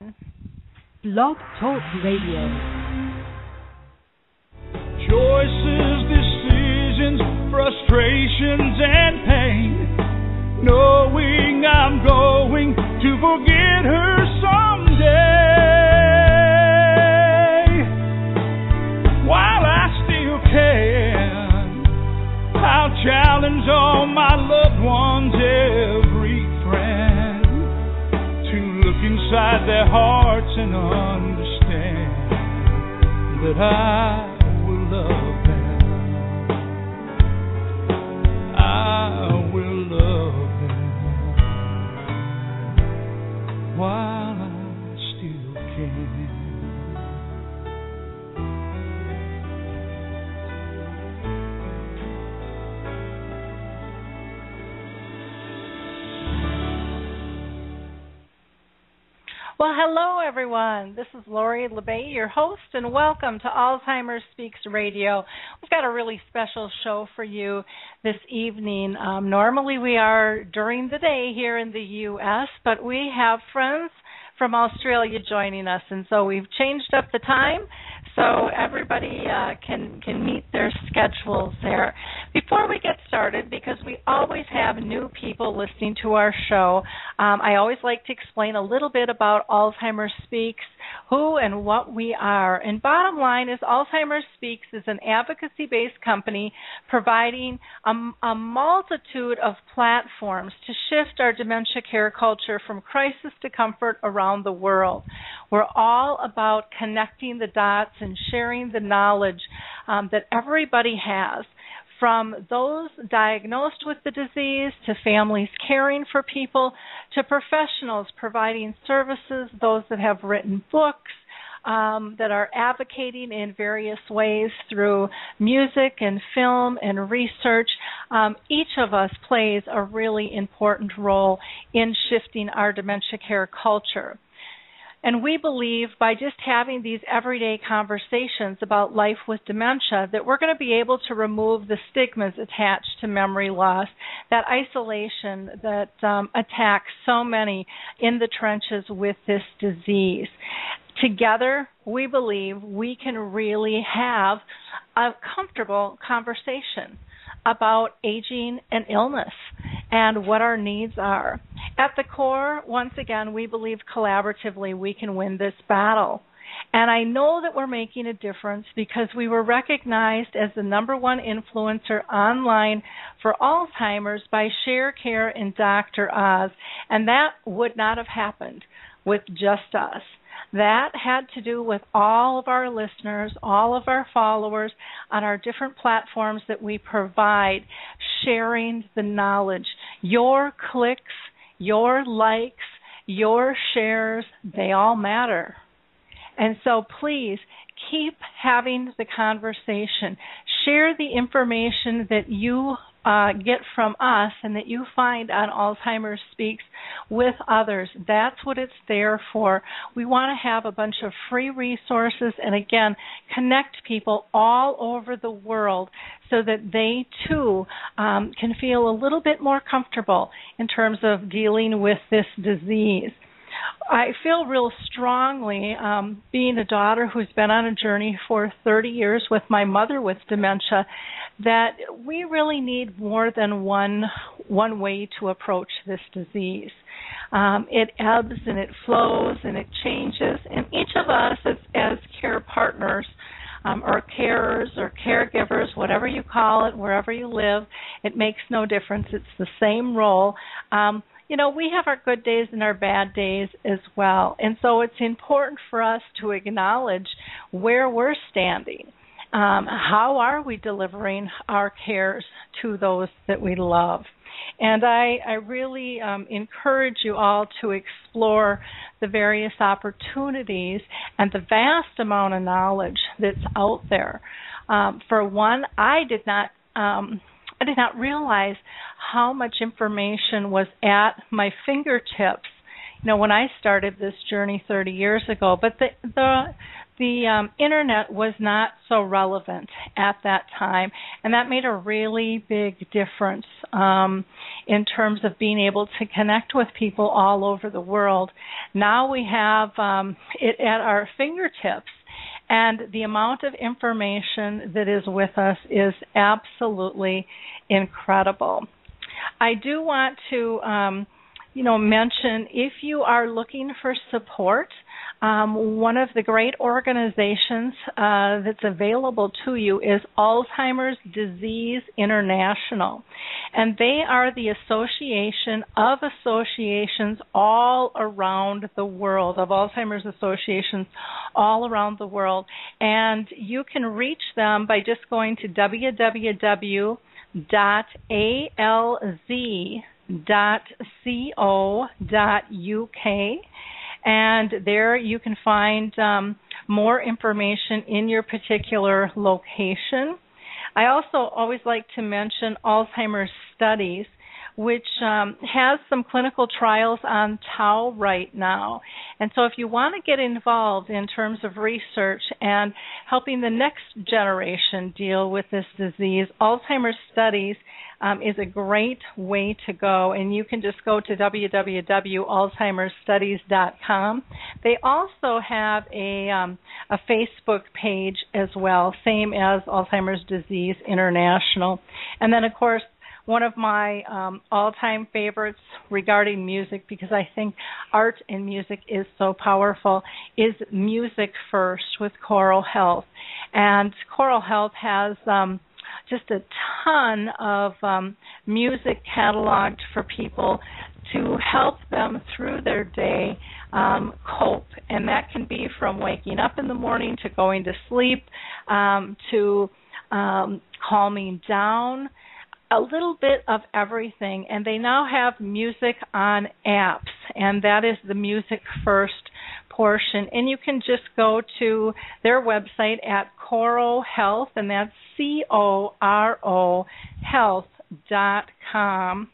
Blog Talk Radio. Choices, decisions, frustrations, and pain. Knowing I'm going to forget her their hearts and understand that I Well, hello everyone. This is Lori La Bey, your host, and welcome to Alzheimer's Speaks Radio. We've got a really special show for you this evening. Um, normally we are during the day here in the U.S., but we have friends from Australia joining us, and so we've changed up the time so everybody uh, can can meet their schedules there. Before we get started, because we always have new people listening to our show, um, I always like to explain a little bit about Alzheimer's Speaks, who and what we are. And bottom line is, Alzheimer's Speaks is an advocacy-based company providing a, a multitude of platforms to shift our dementia care culture from crisis to comfort around the world. We're all about connecting the dots and sharing the knowledge um, that everybody has. From those diagnosed with the disease to families caring for people to professionals providing services, those that have written books, um, that are advocating in various ways through music and film and research. Um, each of us plays a really important role in shifting our dementia care culture. And we believe by just having these everyday conversations about life with dementia that we're going to be able to remove the stigmas attached to memory loss, that isolation that um, attacks so many in the trenches with this disease. Together, we believe we can really have a comfortable conversation about aging and illness and what our needs are. At the core, once again, we believe collaboratively we can win this battle. And I know that we're making a difference because we were recognized as the number one influencer online for Alzheimer's by ShareCare and Dr. Oz. And that would not have happened with just us. That had to do with all of our listeners, all of our followers on our different platforms that we provide, sharing the knowledge. Your clicks, your likes, your shares, they all matter. And so please keep having the conversation. Share the information that you uh, get from us and that you find on Alzheimer's Speaks with others. That's what it's there for. We want to have a bunch of free resources and again, connect people all over the world so that they too um, can feel a little bit more comfortable in terms of dealing with this disease. I feel real strongly, um, being a daughter who's been on a journey for 30 years with my mother with dementia, that we really need more than one one way to approach this disease. Um, it ebbs and it flows and it changes, and each of us as, as care partners. Um, or carers or caregivers, whatever you call it, wherever you live, it makes no difference. It's the same role. Um, you know, we have our good days and our bad days as well. And so it's important for us to acknowledge where we're standing. Um, how are we delivering our cares to those that we love? And I, I really um, encourage you all to explore the various opportunities and the vast amount of knowledge that's out there. Um, for one, I did not um, I did not realize how much information was at my fingertips you know when I started this journey 30 years ago, but the the the um, internet was not so relevant at that time, and that made a really big difference um, in terms of being able to connect with people all over the world. Now we have um, it at our fingertips, and the amount of information that is with us is absolutely incredible. I do want to, um, you know, mention if you are looking for support um, one of the great organizations uh, that's available to you is Alzheimer's Disease International. And they are the association of associations all around the world, of Alzheimer's associations all around the world. And you can reach them by just going to www.alz.co.uk and there you can find um, more information in your particular location. I also always like to mention Alzheimer's Studies which um, has some clinical trials on tau right now. And so, if you want to get involved in terms of research and helping the next generation deal with this disease, Alzheimer's Studies um, is a great way to go. And you can just go to www.alzheimersstudies.com. They also have a um, a Facebook page as well, same as Alzheimer's Disease International. And then, of course, one of my um, all-time favorites regarding music because I think art and music is so powerful is Music First with Coro Health, and Coro Health has um, just a ton of um, music cataloged for people to help them through their day um, cope, and that can be from waking up in the morning to going to sleep um, to um, calming down a little bit of everything and they now have music on apps and that is the music first portion. And you can just go to their website at coro health and that's c o r o health dot com.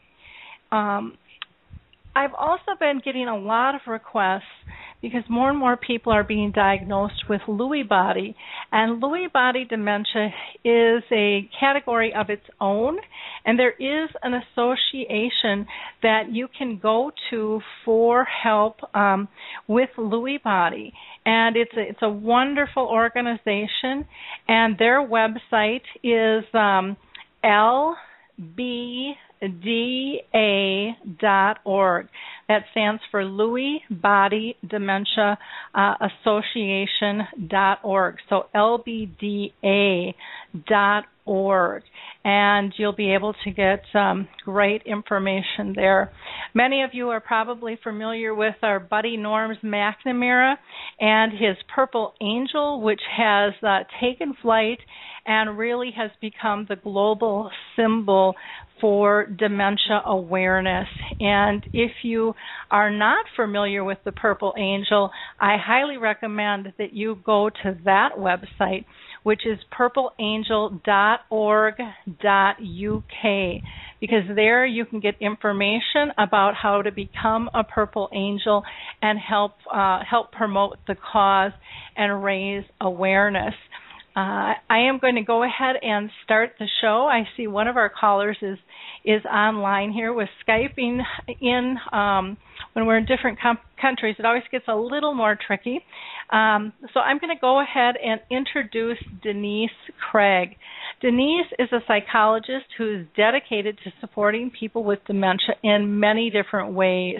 Um, I've also been getting a lot of requests because more and more people are being diagnosed with Lewy body. And Lewy body dementia is a category of its own, and there is an association that you can go to for help um, with Lewy body. And it's a, it's a wonderful organization, and their website is um, LB da.org. That stands for Lewy Body Dementia uh, Association.org. So lbda.org. And you'll be able to get um, great information there. Many of you are probably familiar with our buddy Norms McNamara and his Purple Angel, which has uh, taken flight and really has become the global symbol for dementia awareness. And if you are not familiar with the Purple Angel, I highly recommend that you go to that website, which is purpleangel.org.uk, because there you can get information about how to become a Purple Angel and help uh, help promote the cause and raise awareness. Uh, I am going to go ahead and start the show. I see one of our callers is is online here with skyping in. Um, when we're in different com- countries, it always gets a little more tricky. Um, so I'm going to go ahead and introduce Denise Craig. Denise is a psychologist who is dedicated to supporting people with dementia in many different ways.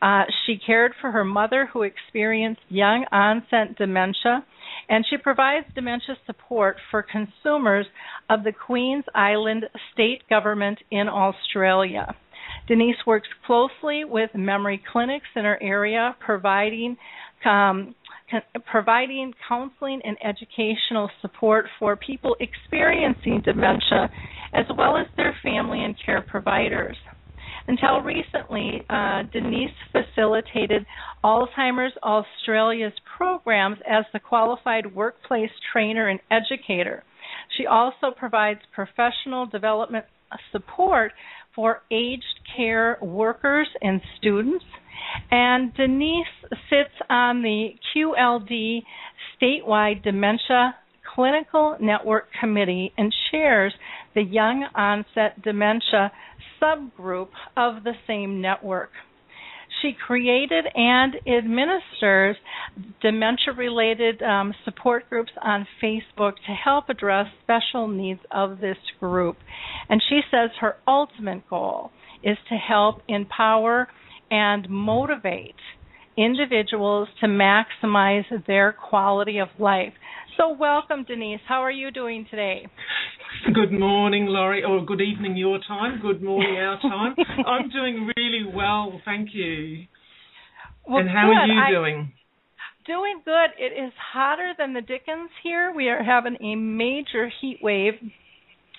Uh, she cared for her mother who experienced young onset dementia and she provides dementia support for consumers of the Queen's Island state government in Australia. Denise works closely with memory clinics in her area, providing um, providing counseling and educational support for people experiencing dementia, as well as their family and care providers. Until recently, uh, Denise facilitated Alzheimer's Australia's programs as the qualified workplace trainer and educator. She also provides professional development support for aged care workers and students. And Denise sits on the QLD statewide dementia clinical network committee and chairs the young onset dementia subgroup of the same network. She created and administers dementia related um, support groups on Facebook to help address special needs of this group. And she says her ultimate goal is to help empower and motivate individuals to maximize their quality of life. So, welcome, Denise. How are you doing today? Good morning, Lori, or good evening your time. Good morning our time. I'm doing really well, thank you. Well, and how good. are you I, doing? Doing good. It is hotter than the Dickens here. We are having a major heat wave.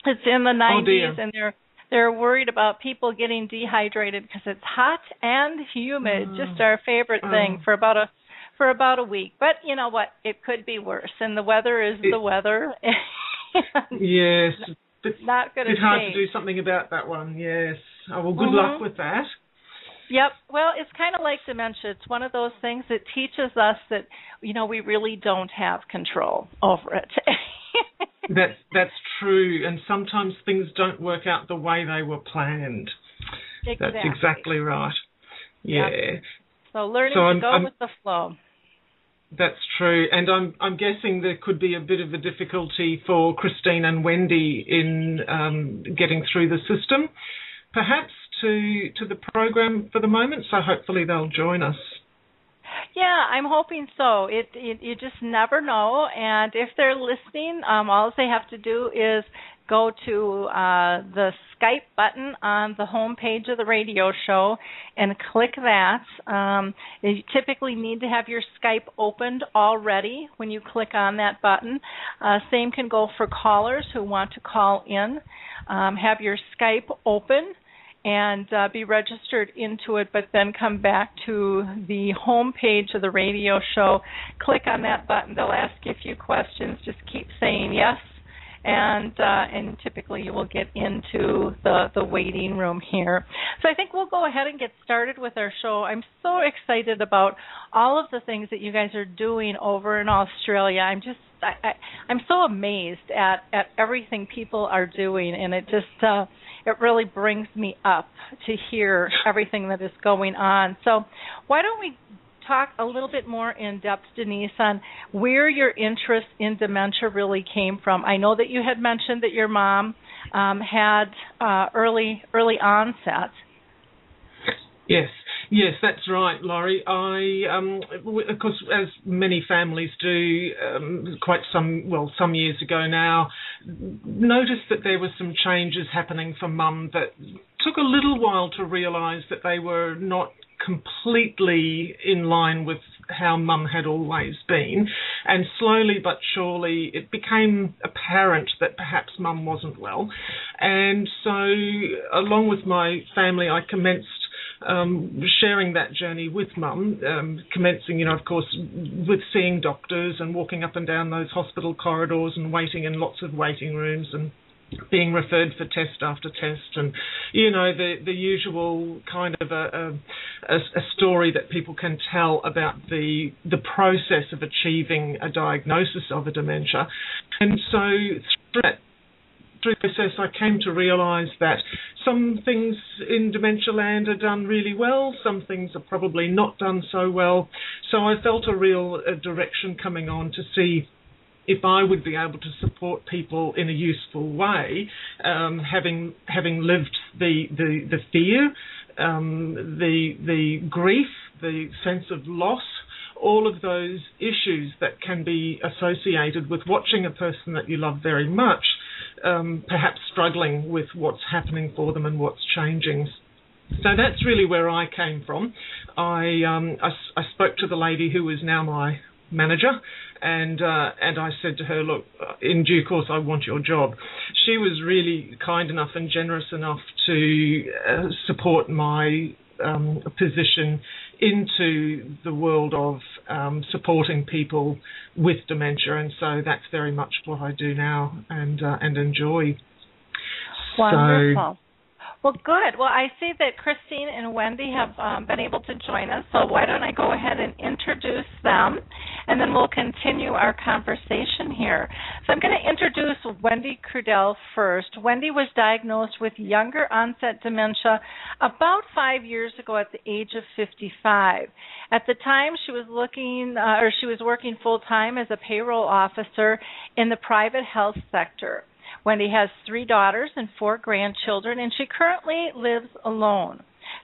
It's in the 90s, oh and they're they're worried about people getting dehydrated because it's hot and humid. Oh. Just mm. our favorite thing Oh. for about a for about a week. But you know what? It could be worse, and the weather is It- the weather. Yes, but Not going to. it's hard to do something about that one. Yes. Oh well, good Mhm. luck with that. Yep. Well, it's kind of like dementia. It's one of those things that teaches us that you know we really don't have control over it. That's that's true, and sometimes things don't work out the way they were planned. exactly. That's exactly right. Yeah. Yeah. So learning So to I'm- go I'm- with the flow. That's true, and I'm I'm guessing there could be a bit of a difficulty for Christine and Wendy in um, getting through the system, perhaps to to the program for the moment. So hopefully they'll join us. Yeah, I'm hoping so. It, it you just never know, and if they're listening, um, all they have to do is go to uh, the Skype button on the home page of the radio show and click that. Um, you typically need to have your Skype opened already when you click on that button. Uh, same can go for callers who want to call in. Um, have your Skype open and uh, be registered into it, but then come back to the home page of the radio show. Click on that button. They'll ask you a few questions. Just keep saying yes, and uh, and typically you will get into the the waiting room here. So I think we'll go ahead and get started with our show. I'm so excited about all of the things that you guys are doing over in Australia. I'm just I, I, I'm so amazed at at everything people are doing, and it just uh, it really brings me up to hear everything that is going on. So, why don't we talk a little bit more in depth, Denise, on where your interest in dementia really came from? I know that you had mentioned that your mom um, had uh, early early onset. Yes, yes, that's right, Lori. I, um, of course, as many families do, um, quite some, well, some years ago now, noticed that there were some changes happening for Mum that took a little while to realise that they were not completely in line with how mum had always been. And slowly but surely it became apparent that perhaps mum wasn't well. And so along with my family I commenced um, sharing that journey with mum, um, commencing, you know, of course, with seeing doctors and walking up and down those hospital corridors and waiting in lots of waiting rooms and being referred for test after test and you know the the usual kind of a, a, a story that people can tell about the the process of achieving a diagnosis of a dementia and so through that through process I came to realise that some things in dementia land are done really well, some things are probably not done so well. So I felt a real uh, direction coming on to see if I would be able to support people in a useful way, um, having having lived the the, the fear, um, the the grief, the sense of loss, all of those issues that can be associated with watching a person that you love very much, um, perhaps struggling with what's happening for them and what's changing. So that's really where I came from. I, um, I, I spoke to the lady who is now my manager, and uh, and I said to her, look, in due course, I want your job. She was really kind enough and generous enough to uh, support my um, position into the world of um, supporting people with dementia, and so that's very much what I do now and uh, and enjoy. Wonderful. Well, good. Well, I see that Christine and Wendy have um, been able to join us, so why don't I go ahead and introduce them, and then we'll continue our conversation here. So I'm going to introduce Wendy Kudell first. Wendy was diagnosed with younger onset dementia about five years ago at the age of 55. At the time, she was looking, uh, or she was working full time as a payroll officer in the private health sector. Wendy has three daughters and four grandchildren, and she currently lives alone.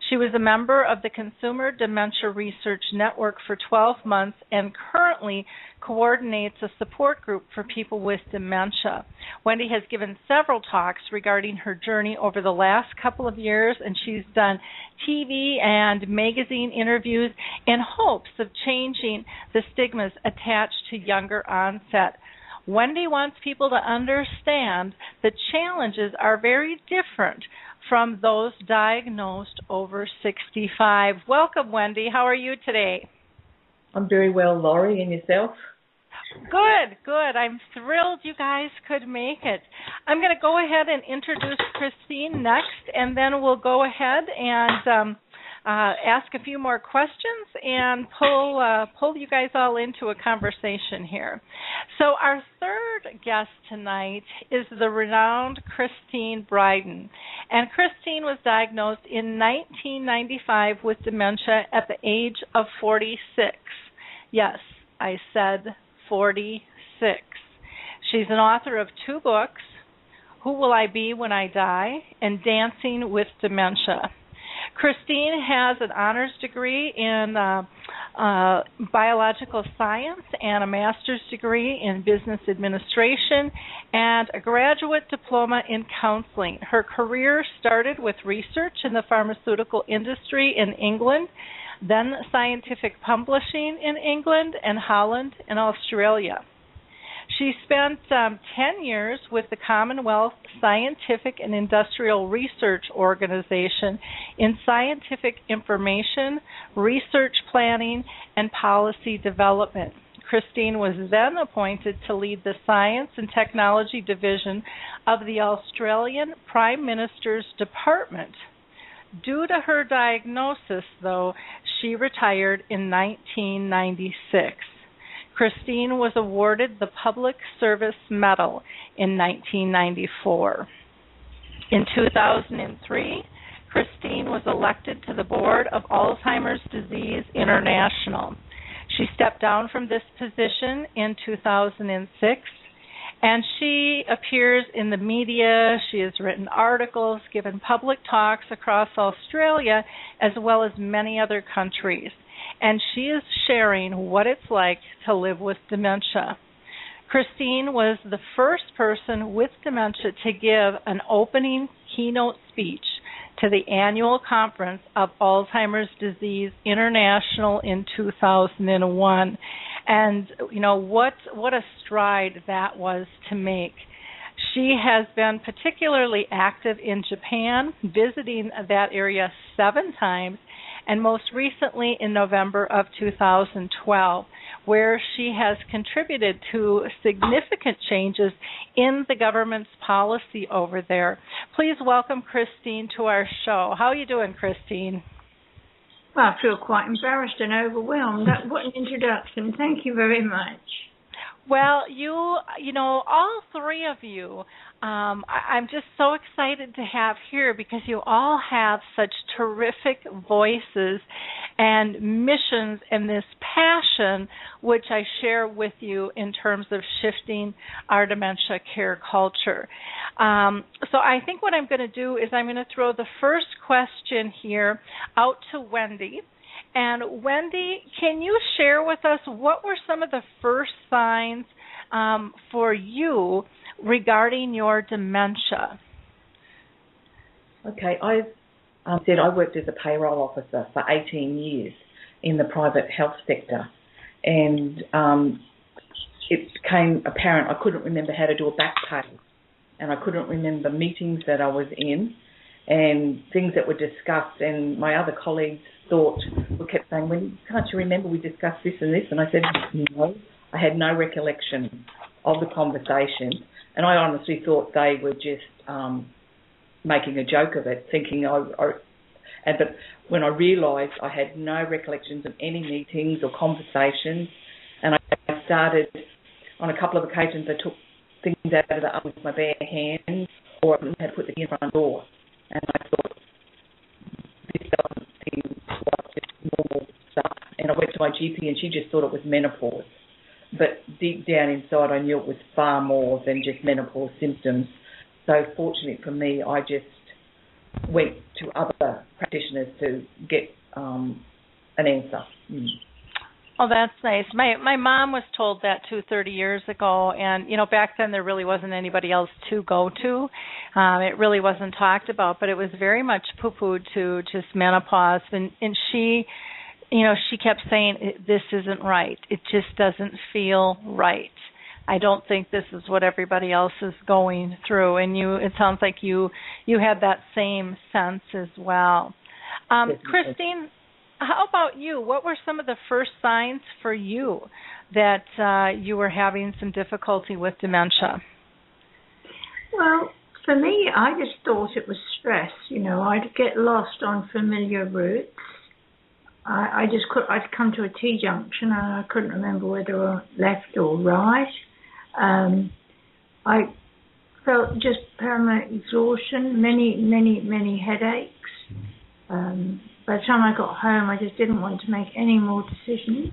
She was a member of the Consumer Dementia Research Network for 12 months and currently coordinates a support group for people with dementia. Wendy has given several talks regarding her journey over the last couple of years, and she's done TV and magazine interviews in hopes of changing the stigmas attached to younger onset Wendy wants people to understand the challenges are very different from those diagnosed over 65. Welcome, Wendy. How are you today? I'm very well, Lori, and yourself? Good, good. I'm thrilled you guys could make it. I'm going to go ahead and introduce Christine next, and then we'll go ahead and um, uh, ask a few more questions and pull uh, pull you guys all into a conversation here. So our third guest tonight is the renowned Christine Bryden, and Christine was diagnosed in 1995 with dementia at the age of 46. Yes, I said 46. She's an author of two books. Who Will I Be When I Die? and Dancing with Dementia. Christine has an honors degree in uh, uh, biological science and a master's degree in business administration and a graduate diploma in counseling. Her career started with research in the pharmaceutical industry in England, then scientific publishing in England and Holland and Australia. She spent um, 10 years with the Commonwealth Scientific and Industrial Research Organization in scientific information, research planning, and policy development. Christine was then appointed to lead the Science and Technology Division of the Australian Prime Minister's Department. Due to her diagnosis, though, she retired in 1996. Christine was awarded the Public Service Medal in 1994. In 2003, Christine was elected to the board of Alzheimer's Disease International. She stepped down from this position in 2006 and she appears in the media. She has written articles, given public talks across Australia as well as many other countries and she is sharing what it's like to live with dementia. Christine was the first person with dementia to give an opening keynote speech to the annual conference of Alzheimer's Disease International in 2001. And you know what what a stride that was to make. She has been particularly active in Japan, visiting that area 7 times and most recently in November of 2012, where she has contributed to significant changes in the government's policy over there. Please welcome Christine to our show. How are you doing, Christine? Well, I feel quite embarrassed and overwhelmed. That, what an introduction. Thank you very much. Well, you you know, all three of you um, I, I'm just so excited to have here because you all have such terrific voices and missions and this passion, which I share with you in terms of shifting our dementia care culture. Um, so I think what I'm going to do is I'm going to throw the first question here out to Wendy. And Wendy, can you share with us what were some of the first signs um, for you regarding your dementia? Okay, I um, said I worked as a payroll officer for 18 years in the private health sector, and um, it became apparent I couldn't remember how to do a back pay, and I couldn't remember meetings that I was in, and things that were discussed. And my other colleagues thought, we kept saying, "When can't you remember we discussed this and this?" And I said, "No, I had no recollection of the conversation." And I honestly thought they were just um, making a joke of it, thinking I, I and but when I realised I had no recollections of any meetings or conversations, and I started on a couple of occasions I took things out of the oven with my bare hands, or I had put the key in front door, and I thought this doesn't seem like just normal stuff. And I went to my GP, and she just thought it was menopause. But deep down inside, I knew it was far more than just menopause symptoms. So fortunately for me, I just went to other practitioners to get um, an answer. Mm. Oh, that's nice. My my mom was told that too 30 years ago, and you know back then there really wasn't anybody else to go to. Um, it really wasn't talked about, but it was very much poo-pooed to just menopause, and and she, you know, she kept saying this isn't right. It just doesn't feel right. I don't think this is what everybody else is going through, and you. It sounds like you you had that same sense as well. Um, Christine, how about you? What were some of the first signs for you that uh, you were having some difficulty with dementia? Well, for me, I just thought it was stress. You know, I'd get lost on familiar routes. I, I just could. I'd come to a T junction and I couldn't remember whether I left or right. Um, I felt just permanent exhaustion, many, many, many headaches. Um, by the time I got home, I just didn't want to make any more decisions.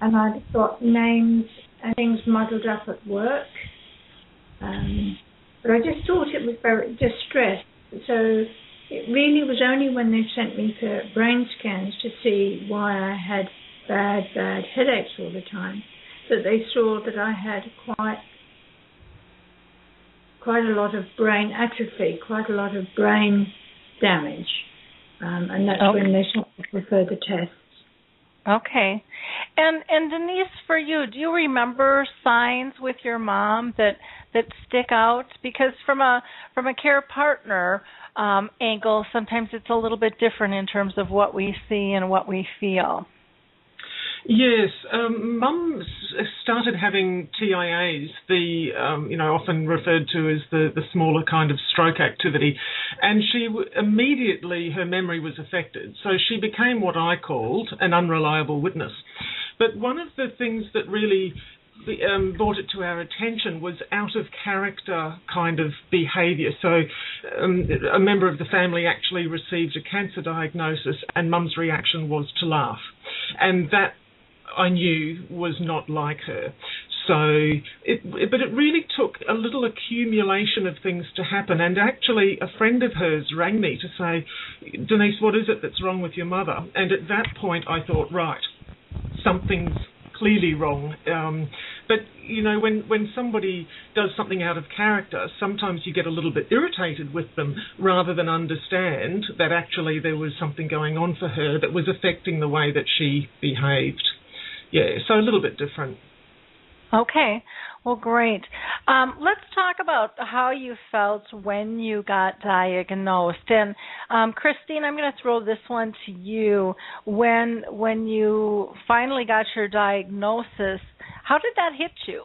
And I'd got names and things muddled up at work. Um, but I just thought it was very stress. So it really was only when they sent me for brain scans to see why I had bad, bad headaches all the time that they saw that I had quite quite a lot of brain atrophy, quite a lot of brain damage. Um, and that's okay. when they started for further tests. Okay, and and Denise, for you, do you remember signs with your mom that that stick out? Because from a from a care partner um, angle, sometimes it's a little bit different in terms of what we see and what we feel. Yes, um, Mum started having TIAs, the um, you know often referred to as the the smaller kind of stroke activity, and she immediately her memory was affected. So she became what I called an unreliable witness. But one of the things that really um, brought it to our attention was out of character kind of behaviour. So, um, a member of the family actually received a cancer diagnosis, and Mum's reaction was to laugh, and that I knew was not like her. So, it, but it really took a little accumulation of things to happen. And actually, a friend of hers rang me to say, Denise, what is it that's wrong with your mother? And at that point, I thought, right, something's clearly wrong. Um, but you know, when when somebody does something out of character, sometimes you get a little bit irritated with them rather than understand that actually there was something going on for her that was affecting the way that she behaved yeah, so a little bit different. Okay, well, great. Um, let's talk about how you felt when you got diagnosed. And um, Christine, I'm going to throw this one to you. When when you finally got your diagnosis, how did that hit you?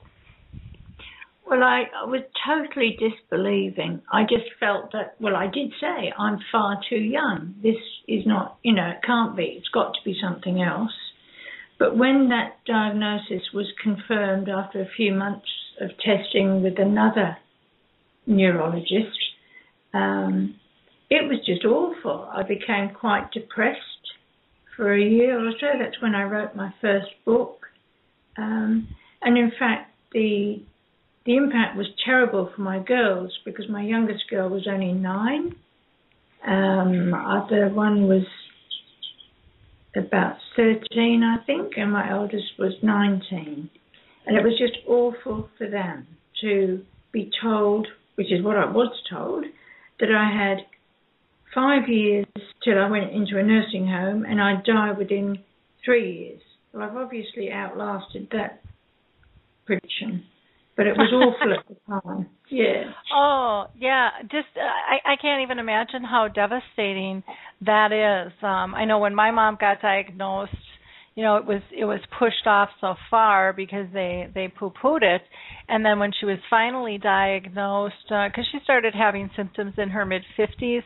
Well, I, I was totally disbelieving. I just felt that, well, I did say, I'm far too young. This is not, you know, it can't be. It's got to be something else. But when that diagnosis was confirmed after a few months of testing with another neurologist, um, it was just awful. I became quite depressed for a year or so. That's when I wrote my first book. Um, and in fact, the the impact was terrible for my girls because my youngest girl was only nine. Um, other one was about 13, I think, and my eldest was 19. And it was just awful for them to be told, which is what I was told, that I had five years till I went into a nursing home and I'd die within three years. Well, I've obviously outlasted that prediction but it was awful at the time. Yeah. Oh, yeah. Just uh, I I can't even imagine how devastating that is. Um I know when my mom got diagnosed, you know it was it was pushed off so far because they they poo pooed it and then when she was finally diagnosed because uh, she started having symptoms in her mid 50s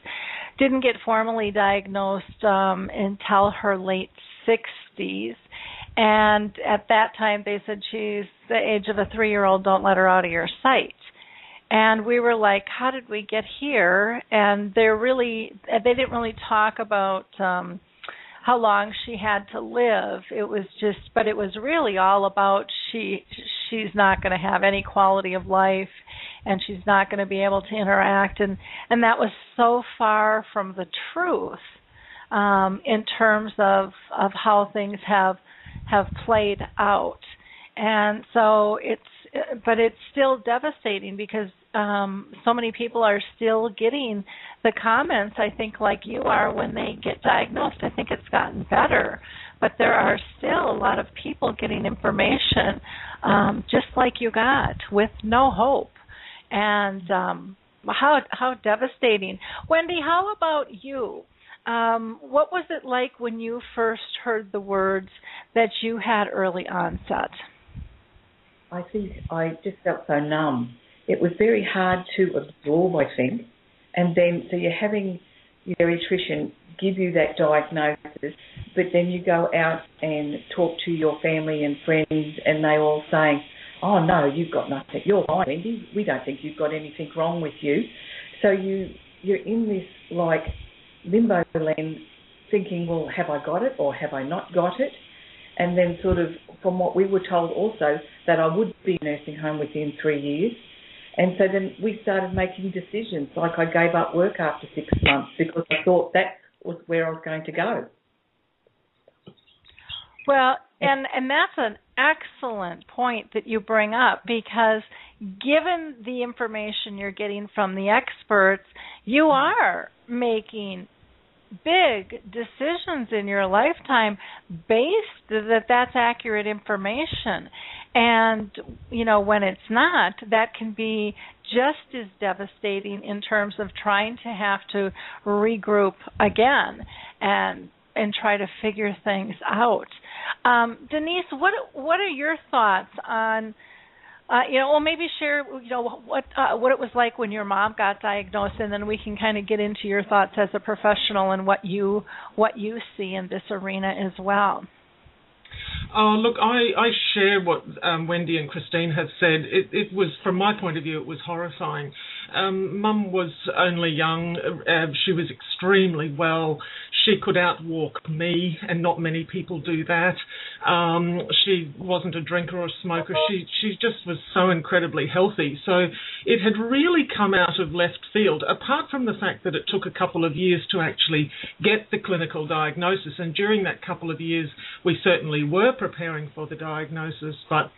didn't get formally diagnosed um until her late 60s and at that time they said she's the age of a 3 year old don't let her out of your sight. And we were like how did we get here? And they're really they didn't really talk about um how long she had to live. It was just but it was really all about she she's not going to have any quality of life and she's not going to be able to interact. And and that was so far from the truth um in terms of of how things have have played out and so it's but it's still devastating because um, so many people are still getting the comments. I think like you are when they get diagnosed. I think it's gotten better, but there are still a lot of people getting information um, just like you got with no hope, and um, how how devastating. Wendy, how about you? Um, what was it like when you first heard the words that you had early onset? I think I just felt so numb. It was very hard to absorb, I think. And then, so you're having your geriatrician give you that diagnosis, but then you go out and talk to your family and friends, and they all saying, "Oh no, you've got nothing. You're fine, Wendy. We don't think you've got anything wrong with you." So you you're in this like limbo land, thinking, "Well, have I got it or have I not got it?" And then sort of from what we were told also that I would be in nursing home within three years. And so then we started making decisions. Like I gave up work after six months because I thought that was where I was going to go. Well, and and that's an excellent point that you bring up because given the information you're getting from the experts, you are making big decisions in your lifetime based that that's accurate information. And you know when it's not that can be just as devastating in terms of trying to have to regroup again and and try to figure things out. Um, denise what what are your thoughts on uh, you know, well, maybe share, you know, what uh, what it was like when your mom got diagnosed, and then we can kind of get into your thoughts as a professional and what you what you see in this arena as well. Oh, look, I, I share what um, Wendy and Christine have said. It, it was, from my point of view, it was horrifying. Um, Mum was only young. Uh, she was extremely well. She could outwalk me, and not many people do that. Um, she wasn't a drinker or a smoker. She she just was so incredibly healthy. So it had really come out of left field. Apart from the fact that it took a couple of years to actually get the clinical diagnosis, and during that couple of years, we certainly were preparing for the diagnosis, but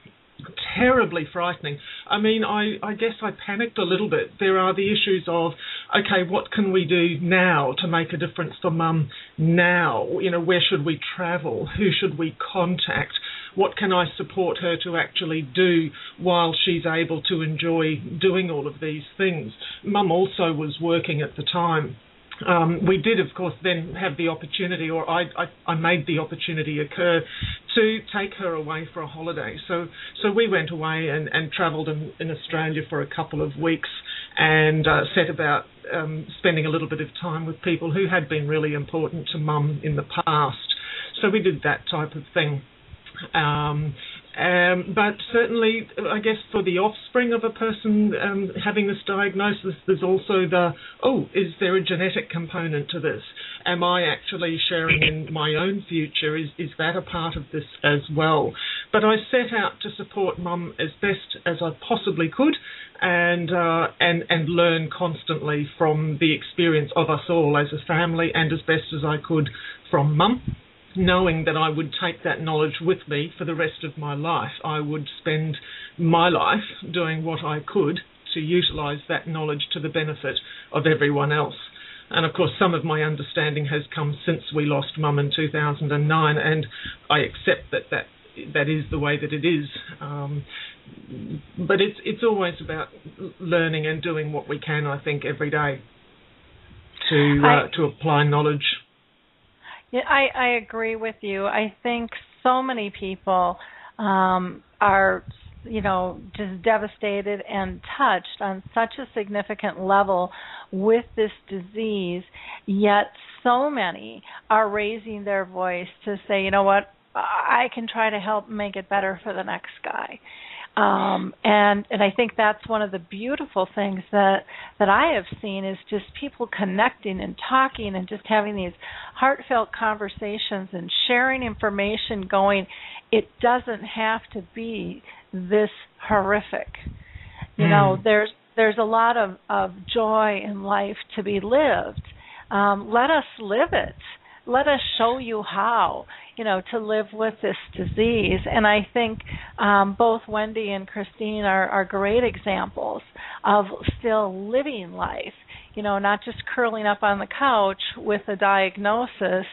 terribly frightening. I mean, I, I guess I panicked a little bit. There are the issues of, okay, what can we do now to make a difference for mum now? You know, where should we travel? Who should we contact? What can I support her to actually do while she's able to enjoy doing all of these things? Mum also was working at the time um, we did, of course, then have the opportunity, or I, I, I, made the opportunity occur to take her away for a holiday. So, so we went away and, and travelled in, in, Australia for a couple of weeks and uh, set about um, spending a little bit of time with people who had been really important to Mum in the past. So we did that type of thing. Um, um, but certainly, I guess for the offspring of a person um, having this diagnosis, there's also the oh, is there a genetic component to this? Am I actually sharing in my own future? Is is that a part of this as well? But I set out to support mum as best as I possibly could, and uh, and and learn constantly from the experience of us all as a family, and as best as I could from mum knowing that I would take that knowledge with me for the rest of my life. I would spend my life doing what I could to utilise that knowledge to the benefit of everyone else. And of course, some of my understanding has come since we lost Mum in 2009, and I accept that that that is the way that it is. Um, but it's it's always about learning and doing what we can. I think every day to uh, to apply knowledge yeah, I, I agree with you. I think so many people um, are you know just devastated and touched on such a significant level with this disease yet so many are raising their voice to say you know what i can try to help make it better for the next guy um and and i think that's one of the beautiful things that that i have seen is just people connecting and talking and just having these heartfelt conversations and sharing information going it doesn't have to be this horrific you mm. know hmm. there's there's a lot of of joy in life to be lived um let us live it let us show you how you know to live with this disease. And i think um, both wendy and christine are, are great examples of still living life you know not just curling up on the couch with a diagnosis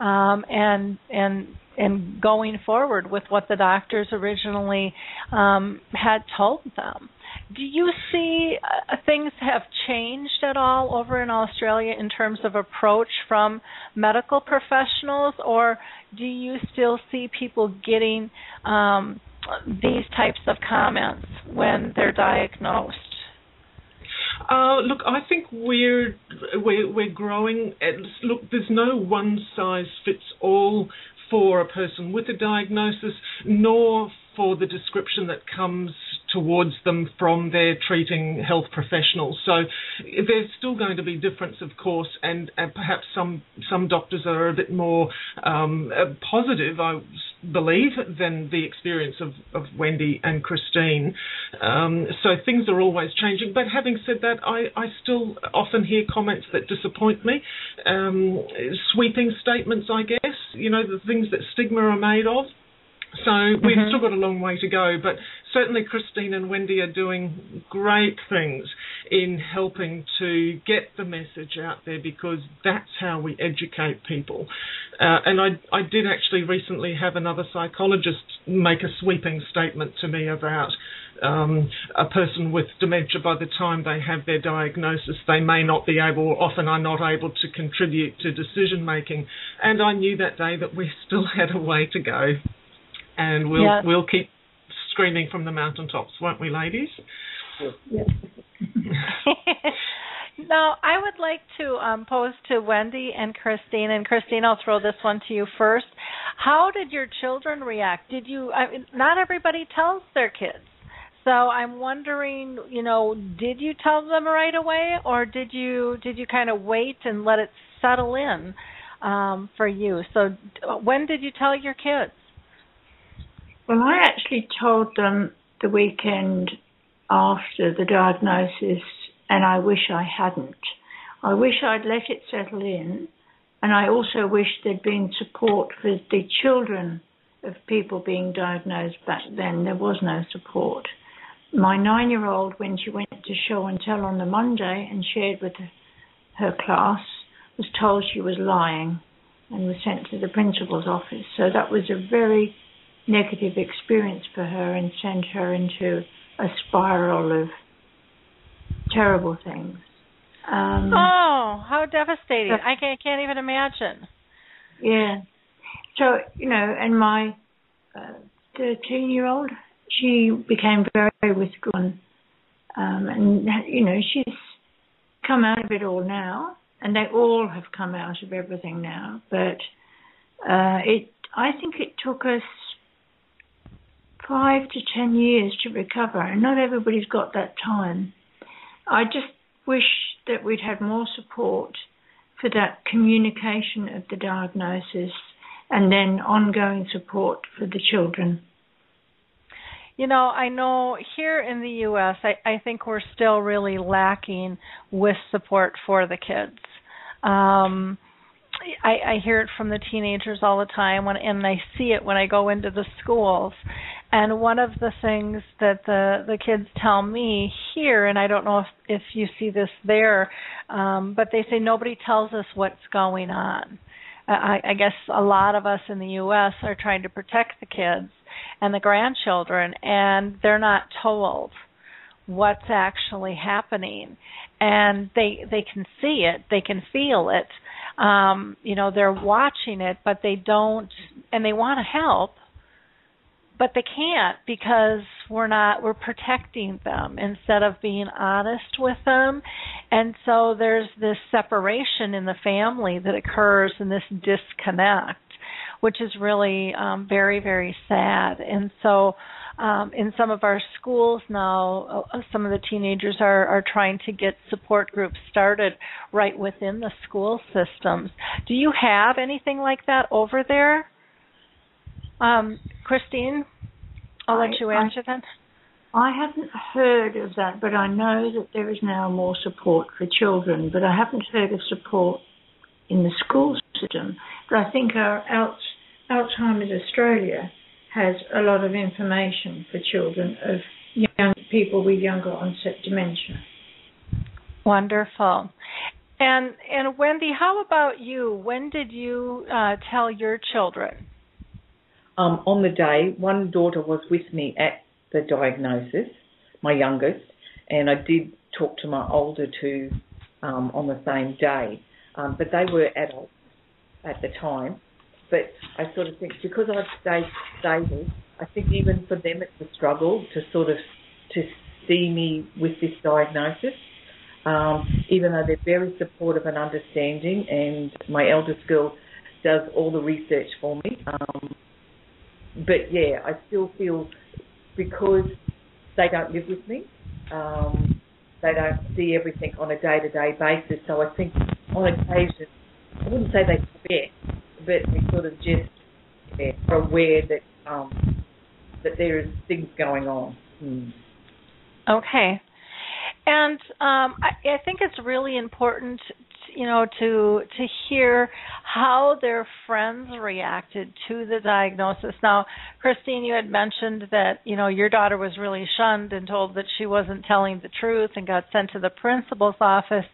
um, and and and going forward with what the doctors originally um, had told them do you see uh, things have changed at all over in Australia in terms of approach from medical professionals, or do you still see people getting um, these types of comments when they're diagnosed? Uh, look, I think we're we're, we're growing. And look, there's no one size fits all for a person with a diagnosis, nor for the description that comes towards them from their treating health professionals. So there's still going to be difference, of course, and, and perhaps some some doctors are a bit more um, positive, I believe, than the experience of, of Wendy and Christine. Um, so things are always changing. But having said that, I, I still often hear comments that disappoint me, um, sweeping statements, I guess. You know, the things that stigma are made of. So we've mm-hmm. still got a long way to go, but certainly Christine and Wendy are doing great things in helping to get the message out there because that's how we educate people. Uh, and I, I did actually recently have another psychologist make a sweeping statement to me about um, a person with dementia by the time they have their diagnosis, they may not be able, often are not able to contribute to decision making. And I knew that day that we still had a way to go and we'll yes. we'll keep screaming from the mountaintops, won't we, ladies? Yes. now, I would like to um, pose to Wendy and Christine, and Christine, I'll throw this one to you first. How did your children react? Did you? I mean, not everybody tells their kids. So I'm wondering, you know, did you tell them right away, or did you did you kind of wait and let it settle in um, for you? So when did you tell your kids? Well, I actually told them the weekend after the diagnosis, and I wish I hadn't. I wish I'd let it settle in, and I also wish there'd been support for the children of people being diagnosed back then. There was no support. My nine year old, when she went to show and tell on the Monday and shared with her class, was told she was lying and was sent to the principal's office. So that was a very negative experience for her and sent her into a spiral of terrible things. Um, oh, how devastating! I can't, can't even imagine. Yeah. So you know, and my thirteen-year-old, uh, she became very withdrawn, um, and you know, she's come out of it all now, and they all have come out of everything now. But uh, it, I think, it took us five to ten years to recover, and not everybody's got that time. I just wish that we'd had more support for that communication of the diagnosis and then ongoing support for the children. You know, I know here in the U.S., I, I think we're still really lacking with support for the kids. Um, I, I hear it from the teenagers all the time, when, and I see it when I go into the schools. And one of the things that the the kids tell me here, and I don't know if if you see this there, um, but they say nobody tells us what's going on. I, I guess a lot of us in the U.S. are trying to protect the kids and the grandchildren, and they're not told what's actually happening and they they can see it they can feel it um you know they're watching it but they don't and they want to help but they can't because we're not we're protecting them instead of being honest with them and so there's this separation in the family that occurs and this disconnect which is really um very very sad and so um, in some of our schools now, uh, some of the teenagers are, are trying to get support groups started right within the school systems. Do you have anything like that over there? Um, Christine, I'll let I- you I- answer that. I haven't heard of that, but I know that there is now more support for children, but I haven't heard of support in the school system. But I think our Alzheimer's Australia has a lot of information for children of young people with younger onset dementia. Wonderful. And and Wendy, how about you? When did you uh, tell your children? Um, on the day, one daughter was with me at the diagnosis, my youngest, and I did talk to my older two um, on the same day. Um, but they were adults at the time. But I sort of think because I've stayed stable, I think even for them it's a struggle to sort of to see me with this diagnosis. Um, even though they're very supportive and understanding, and my eldest girl does all the research for me. Um, but yeah, I still feel because they don't live with me, um, they don't see everything on a day to day basis. So I think on occasion, I wouldn't say they forget, but they sort of just yeah, are aware that um, that there is things going on. Hmm. Okay. And um, I, I think it's really important, you know, to to hear how their friends reacted to the diagnosis. Now, Christine, you had mentioned that you know your daughter was really shunned and told that she wasn't telling the truth and got sent to the principal's office.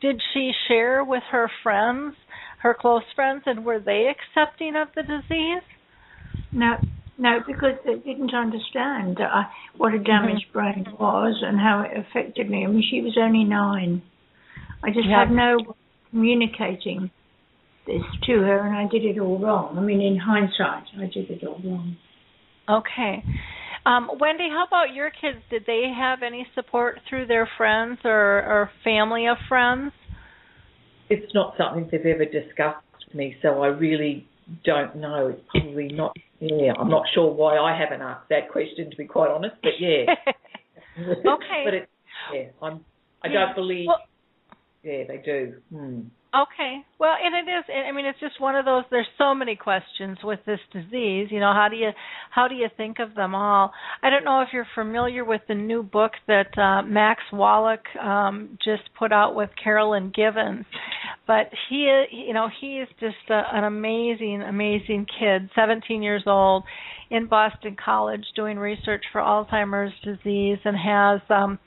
Did she share with her friends, her close friends, and were they accepting of the disease? No, no, because they didn't understand uh, what a damaged brain was and how it affected me. I mean, she was only nine. I just Yeah. had no communicating this to her, and I did it all wrong. I mean, in hindsight, I did it all wrong. Okay. Um, Wendy, how about your kids? Did they have any support through their friends or, or family of friends? It's not something they've ever discussed with me, so I really don't know. It's probably not. Yeah, I'm not sure why I haven't asked that question, to be quite honest. But yeah. Okay. but it, yeah, I'm. I Yeah. don't believe. Well- yeah, they do. Hmm. Okay. Well, and it is. I mean, it's just one of those. There's so many questions with this disease. You know, how do you how do you think of them all? I don't know if you're familiar with the new book that uh, Max Wallack um, just put out with Carolyn Givens, but he, you know, he is just a, an amazing, amazing kid. 17 years old, in Boston College, doing research for Alzheimer's disease, and has um,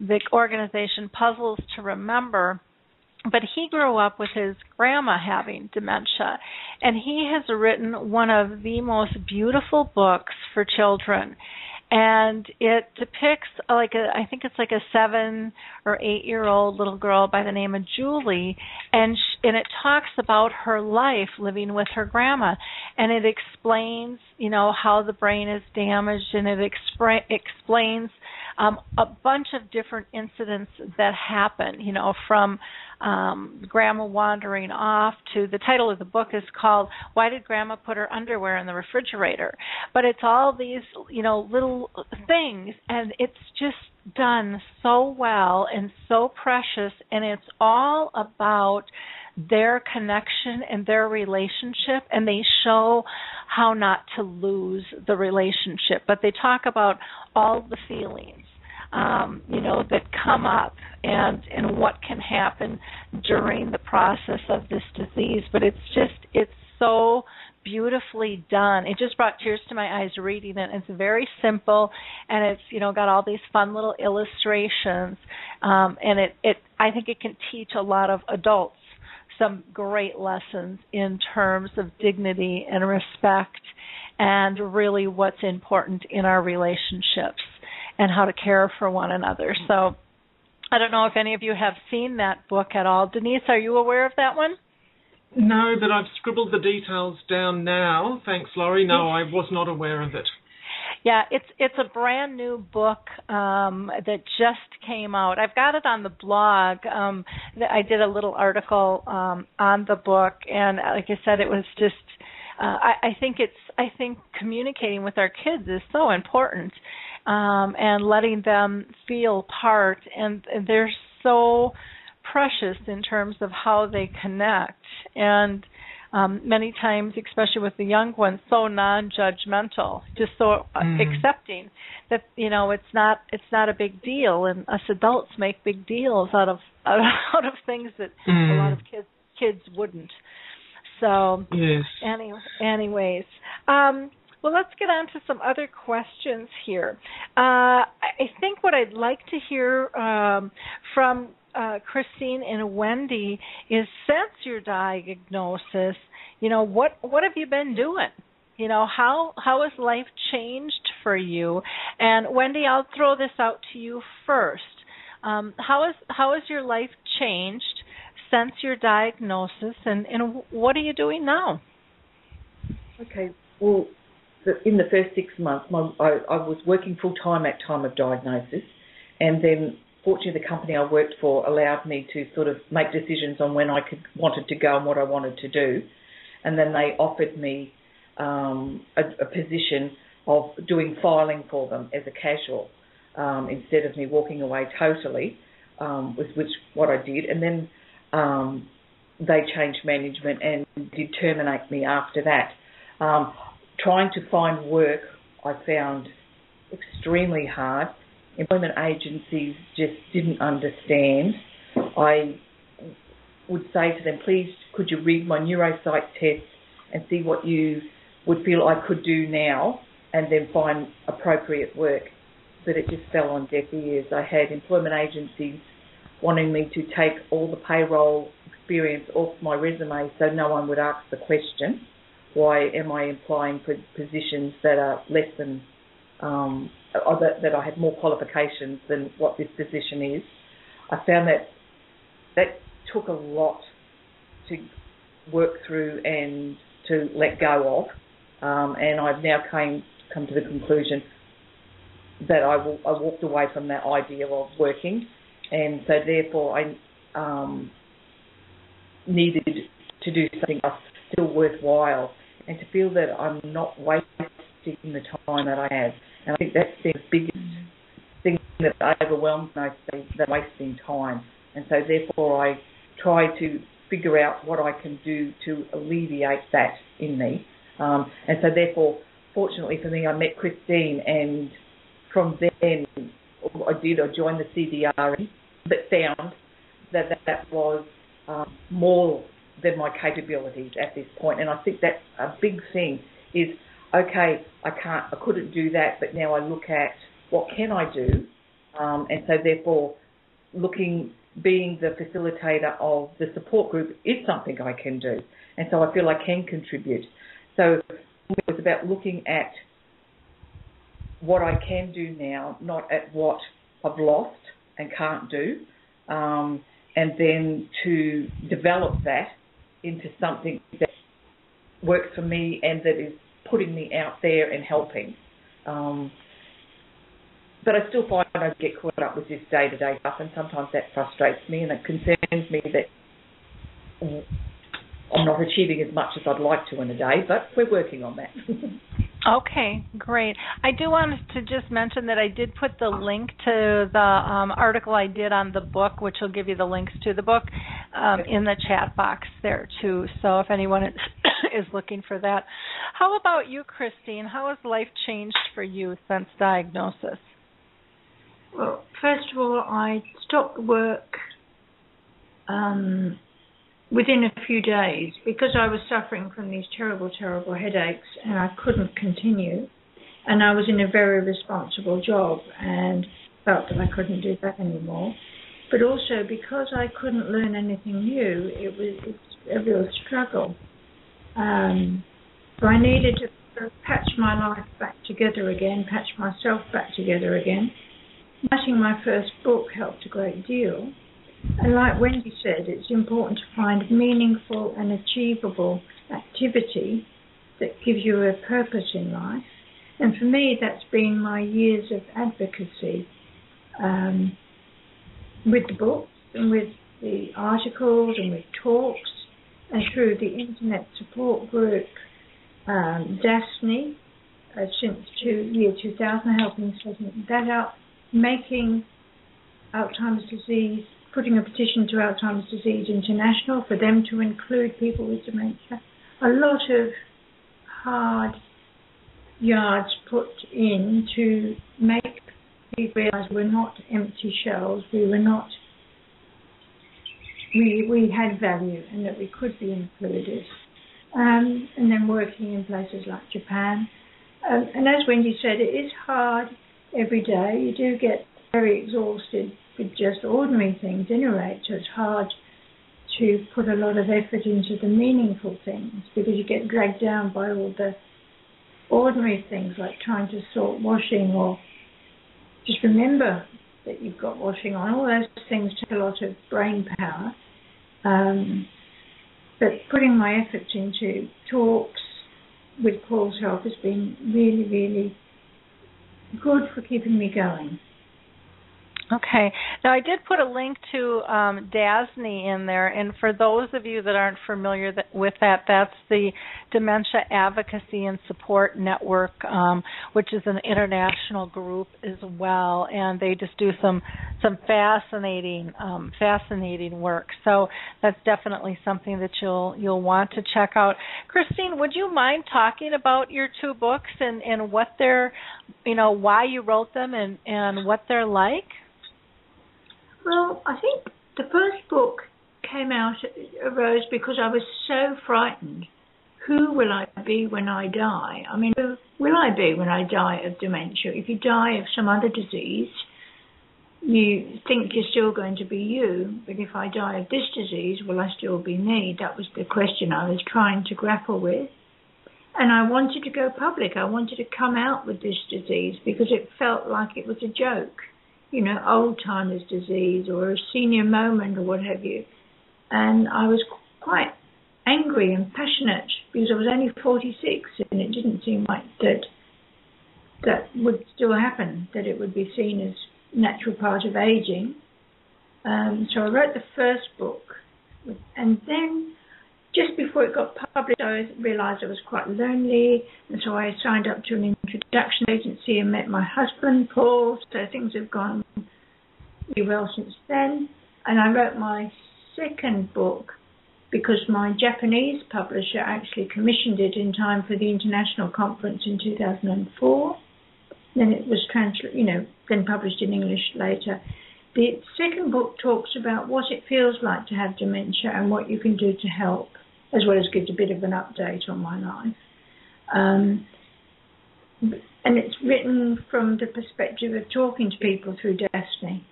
the organization Puzzles to Remember but he grew up with his grandma having dementia. And he has written one of the most beautiful books for children. And it depicts like a I think it's like a 7 or 8 year old little girl by the name of Julie. And sh- and it talks about her life living with her grandma. And it explains you know how the brain is damaged. And it expra- explains um, a bunch of different incidents that happen, you know, from um, grandma wandering off to the title of the book is called Why Did Grandma Put Her Underwear in the Refrigerator? But it's all these, you know, little things, and it's just done so well and so precious, and it's all about their connection and their relationship and they show how not to lose the relationship but they talk about all the feelings um, you know that come up and and what can happen during the process of this disease. But it's just it's so beautifully done. It just brought tears to my eyes reading it. It's very simple and it's you know got all these fun little illustrations. Um, and it it i think it can teach a lot of adults some great lessons in terms of dignity and respect and really what's important in our relationships and how to care for one another. So I don't know if any of you have seen that book at all. Denise, are you aware of that one? No, but I've scribbled the details down now. Thanks, Lori. No, I was not aware of it. Yeah, it's it's a brand new book um, that just came out. I've got it on the blog. Um, I did a little article um, on the book, and like I said, it was just. Uh, I, I think it's. I think communicating with our kids is so important, um, and letting them feel part. And, and they're so precious in terms of how they connect and um, many times, especially with the young ones, so non-judgmental, just so mm. accepting that you know it's not it's not a big deal, and us adults make big deals out of out of things that mm. a lot of kids kids wouldn't. So, yes. Any, anyways, um, well, let's get on to some other questions here. Uh, I think what I'd like to hear um, from uh, Christine and Wendy is since your diagnosis, you know, what what have you been doing? You know, how how has life changed for you? And Wendy, I'll throw this out to you first. Um, how is how has your life changed since your diagnosis, and and what are you doing now? Okay, well, in the first six months, my, I, I was working full time at time of diagnosis, and then fortunately, the company I worked for allowed me to sort of make decisions on when I could wanted to go and what I wanted to do, and then they offered me um, a, a, position of doing filing for them as a casual um, instead of me walking away totally, um, was which what I did, and then um, they changed management and did terminate me after that. Um, trying to find work, I found extremely hard employment agencies just didn't understand. I would say to them, please, could you read my neuropsych test and see what you would feel I could do now and then find appropriate work. But it just fell on deaf ears. I had employment agencies wanting me to take all the payroll experience off my resume so no one would ask the question, why am I applying for positions that are less than um, that, that I had more qualifications than what this position is. I found that that took a lot to work through and to let go of, um, and I've now came come to the conclusion that I walked away from that idea of working, and so therefore I um, needed to do something else still worthwhile, and to feel that I'm not wasting the time that I have. And I think that's the biggest thing that overwhelms me, that wasting time. And so therefore I try to figure out what I can do to alleviate that in me. Um, and so therefore, fortunately for me, I met Christine and from then I did, I joined the CDRE, but found that that, that was um, more than my capabilities at this point. And I think that's a big thing is okay, I can't, I couldn't do that, but now I look at what can I do, um, and so therefore, looking, being the facilitator of the support group is something I can do, and so I feel I can contribute. So it was about looking at what I can do now, not at what I've lost and can't do, um, and then to develop that into something that works for me and that is putting me out there and helping. Um, but I still find I get caught up with this day to day stuff, and sometimes that frustrates me and it concerns me that I'm not achieving as much as I'd like to in a day, but we're working on that. Okay, great. I do want to just mention that I did put the link to the um, article I did on the book, which will give you the links to the book, um, in the chat box there too. So if anyone is, is looking for that, how about you, Christine? How has life changed for you since diagnosis? Well, first of all, I stopped work um, within a few days, because I was suffering from these terrible, terrible headaches and I couldn't continue, and I was in a very responsible job and felt that I couldn't do that anymore. But also because I couldn't learn anything new, it was it's a real struggle. Um, so I needed to patch my life back together again, patch myself back together again. Writing my first book helped a great deal. And like Wendy said, it's important to find meaningful and achievable activity that gives you a purpose in life. And for me, that's been my years of advocacy um, with the books and with the articles and with talks and through the internet support group um, DASNI uh, since two, year 2000, helping setting that up, making Alzheimer's disease, putting a petition to Alzheimer's Disease International for them to include people with dementia. A lot of hard yards put in to make people realize we're not empty shells, we were not we we had value and that we could be included. Um, and then working in places like Japan. Um, and as Wendy said, it is hard every day. You do get very exhausted with just ordinary things anyway, so it's hard to put a lot of effort into the meaningful things because you get dragged down by all the ordinary things like trying to sort washing or just remember that you've got washing on. All those things take a lot of brain power. Um, but putting my efforts into talks with Paul's help has been really, really good for keeping me going. Okay. Now I did put a link to um, DASNI in there, and for those of you that aren't familiar that, with that, that's the Dementia Advocacy and Support Network, um, which is an international group as well, and they just do some some fascinating um, fascinating work. So that's definitely something that you'll you'll want to check out. Christine, would you mind talking about your two books and and what they're, you know, why you wrote them and and what they're like? Well, I think the first book came out uh, arose because I was so frightened. Who will I be when I die? I mean, who will I be when I die of dementia? If you die of some other disease, you think you're still going to be you, but if I die of this disease, will I still be me? That was the question I was trying to grapple with. And I wanted to go public. I wanted to come out with this disease because it felt like it was a joke you know, Alzheimer's disease or a senior moment or what have you. And I was quite angry and passionate because I was only 46 and it didn't seem like that that would still happen, that it would be seen as natural part of aging. Um, so I wrote the first book, and then just before it got published, I realised I was quite lonely, and so I signed up to an introduction agency and met my husband, Paul. So things have gone really well since then. And I wrote my second book because my Japanese publisher actually commissioned it in time for the international conference in 2004. Then it was translated, you know, then published in English later. The second book talks about what it feels like to have dementia and what you can do to help as well as gives a bit of an update on my life. Um, and it's written from the perspective of talking to people through DASNI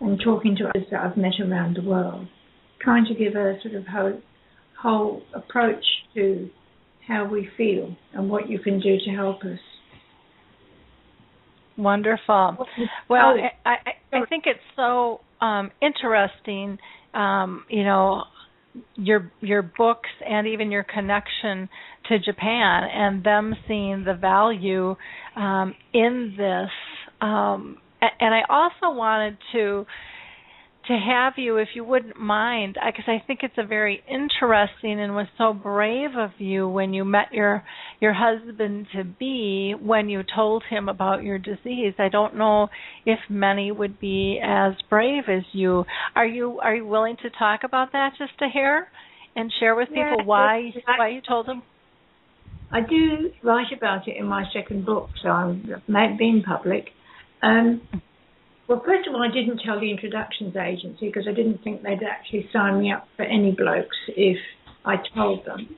and talking to others that I've met around the world, trying to give a sort of whole, whole approach to how we feel and what you can do to help us. Wonderful. Well, I, I, I think it's so um, interesting, um, you know, your your books and even your connection to Japan and them seeing the value um, in this. Um, and I also wanted to to have you, if you wouldn't mind, because I think it's a very interesting and was so brave of you when you met your your husband to be when you told him about your disease. I don't know if many would be as brave as you. Are you are you willing to talk about that just a hair and share with people yeah, why why you told him? I do write about it in my second book, so I've been public. Um, well, first of all, I didn't tell the introductions agency because I didn't think they'd actually sign me up for any blokes if I told them.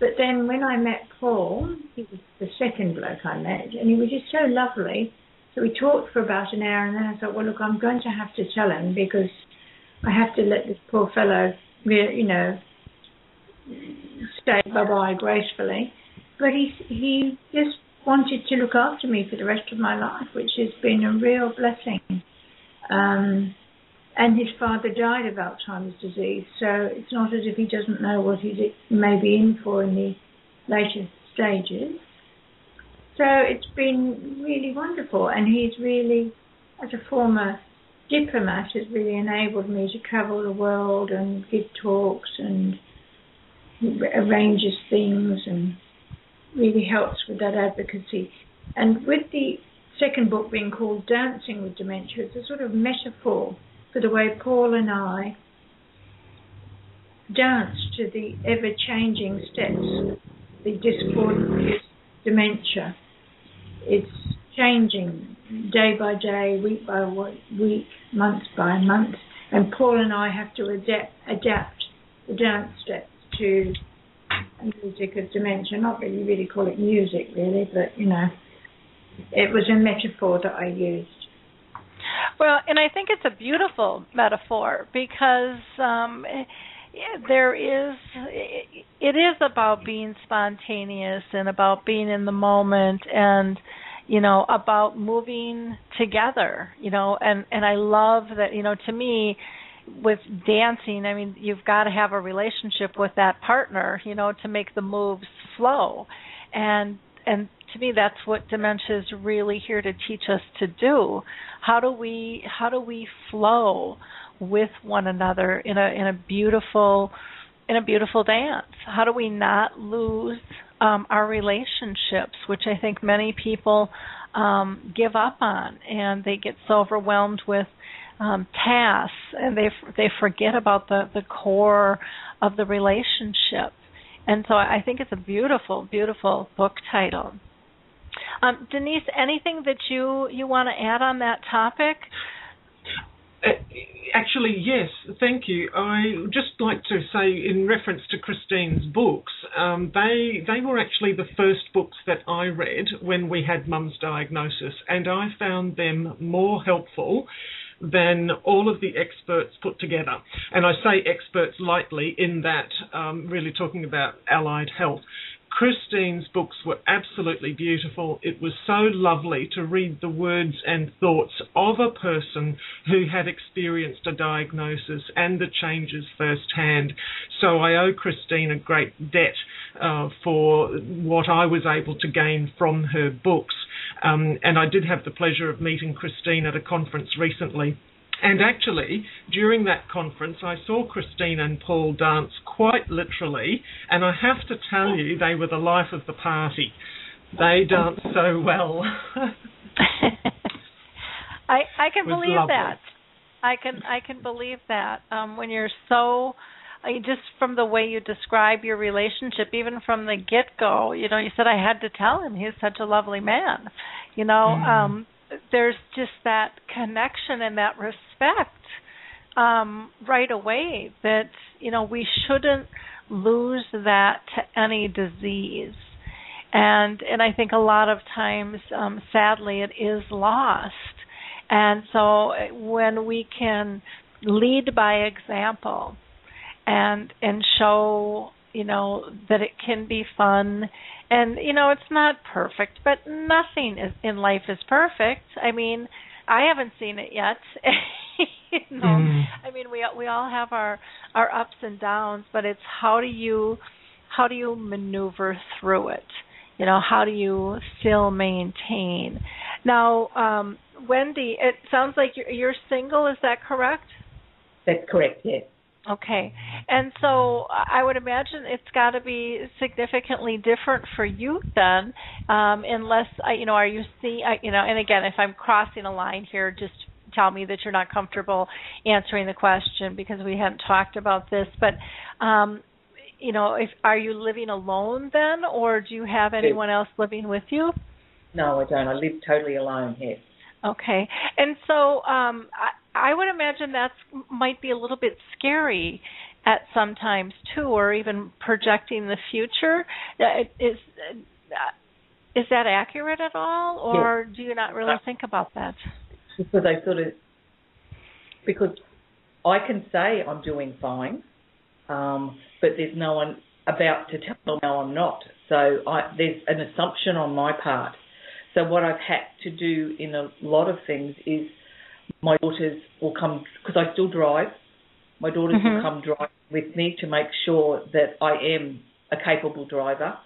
But then when I met Paul, he was the second bloke I met, and he was just so lovely. So we talked for about an hour, and then I thought, well, look, I'm going to have to tell him because I have to let this poor fellow, you know, say bye bye gracefully. But he he just wanted to look after me for the rest of my life, which has been a real blessing. Um, and his father died of Alzheimer's disease, so it's not as if he doesn't know what he may be in for in the later stages. So it's been really wonderful, and he's really, as a former diplomat, has really enabled me to travel the world and give talks and arranges things and really helps with that advocacy. And with the second book being called Dancing with Dementia, it's a sort of metaphor for the way Paul and I dance to the ever changing steps, the discordant dementia. It's changing day by day, week by week, month by month, and Paul and I have to adapt, adapt the dance steps to music of dementia. Not that you really call it music, really, but you know, it was a metaphor that I used. Well, and I think it's a beautiful metaphor because um, there is it is about being spontaneous and about being in the moment and you know about moving together you know and and I love that you know to me with dancing I mean you've got to have a relationship with that partner you know to make the moves flow. And and to me that's what dementia is really here to teach us to do. How do we how do we flow with one another in a in a beautiful in a beautiful dance? How do we not lose um, our relationships which i think many people um, give up on and they get so overwhelmed with um, tasks and they they forget about the the core of the relationship and so I think it's a beautiful, beautiful book title. Um, Denise, anything that you you want to add on that topic? Uh, actually, yes, thank you. I just like to say, in reference to Christine's books, um, they they were actually the first books that I read when we had Mum's diagnosis, and I found them more helpful than all of the experts put together. And I say experts lightly in that um, really talking about allied health. Christine's books were absolutely beautiful. It was so lovely to read the words and thoughts of a person who had experienced a diagnosis and the changes firsthand. So I owe Christine a great debt uh, for what I was able to gain from her books. Um, and I did have the pleasure of meeting Christine at a conference recently. And actually, during that conference, I saw Christine and Paul dance quite literally, and I have to tell you, they were the life of the party. They danced so well. I I can believe lovely. that. I can I can believe that. Um, when you're so I just from the way you describe your relationship, even from the get go, you know, you said I had to tell him he's such a lovely man. You know, Mm. um, there's just that connection and that respect um, right away that you know we shouldn't lose that to any disease. And and I think a lot of times, um, sadly, it is lost. And so when we can lead by example and and show you know that it can be fun. And you know it's not perfect but nothing is in life is perfect. I mean i haven't seen it yet. You know Mm. i mean we we all have our our ups and downs but it's how do you how do you maneuver through it? You know how do you still maintain? Now um wendy it sounds like you're, you're single. Is that correct? That's correct, yes. Okay. And so I would imagine it's got to be significantly different for you then, um, unless I, you know, are you see, I, you know, and again, if I'm crossing a line here, just tell me that you're not comfortable answering the question because we haven't talked about this. But, um, you know, if are you living alone then, or do you have anyone else living with you? No, I don't. I live totally alone, here. Okay. And so um I, would imagine that's might be a little bit scary at sometimes too or even projecting the future. Uh, Is uh, is that accurate at all or do you not really think about that? Because I sort of, because I can say I'm doing fine, um, but there's no one about to tell me no, I'm not. So I, there's an assumption on my part. So what I've had to do in a lot of things is my daughters will come because I still drive. My daughters Mhm. will come drive with me to make sure that I am a capable driver.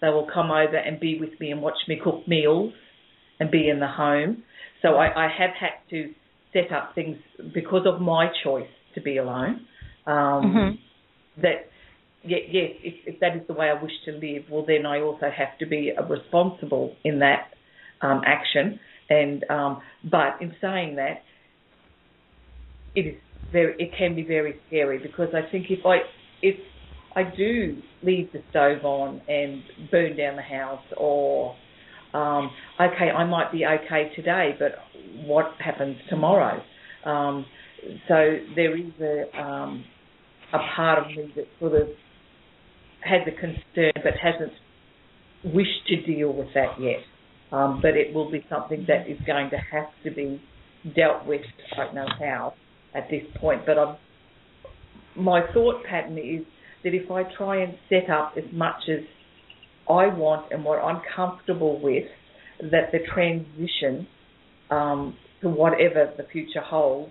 They will come over and be with me and watch me cook meals and be in the home. So I, I have had to set up things because of my choice to be alone. Um, Mhm. That yeah, yes, if, if that is the way I wish to live, well then I also have to be responsible in that um, action. And um, but in saying that, it is very it can be very scary because I think if I if I do leave the stove on and burn down the house or um, okay, I might be okay today, but what happens tomorrow? Um, so there is a um, a part of me that sort of has a concern but hasn't wished to deal with that yet. Um, but it will be something that is going to have to be dealt with. I don't know how at this point, but I'm, my thought pattern is that if I try and set up as much as I want and what I'm comfortable with, that the transition um, to whatever the future holds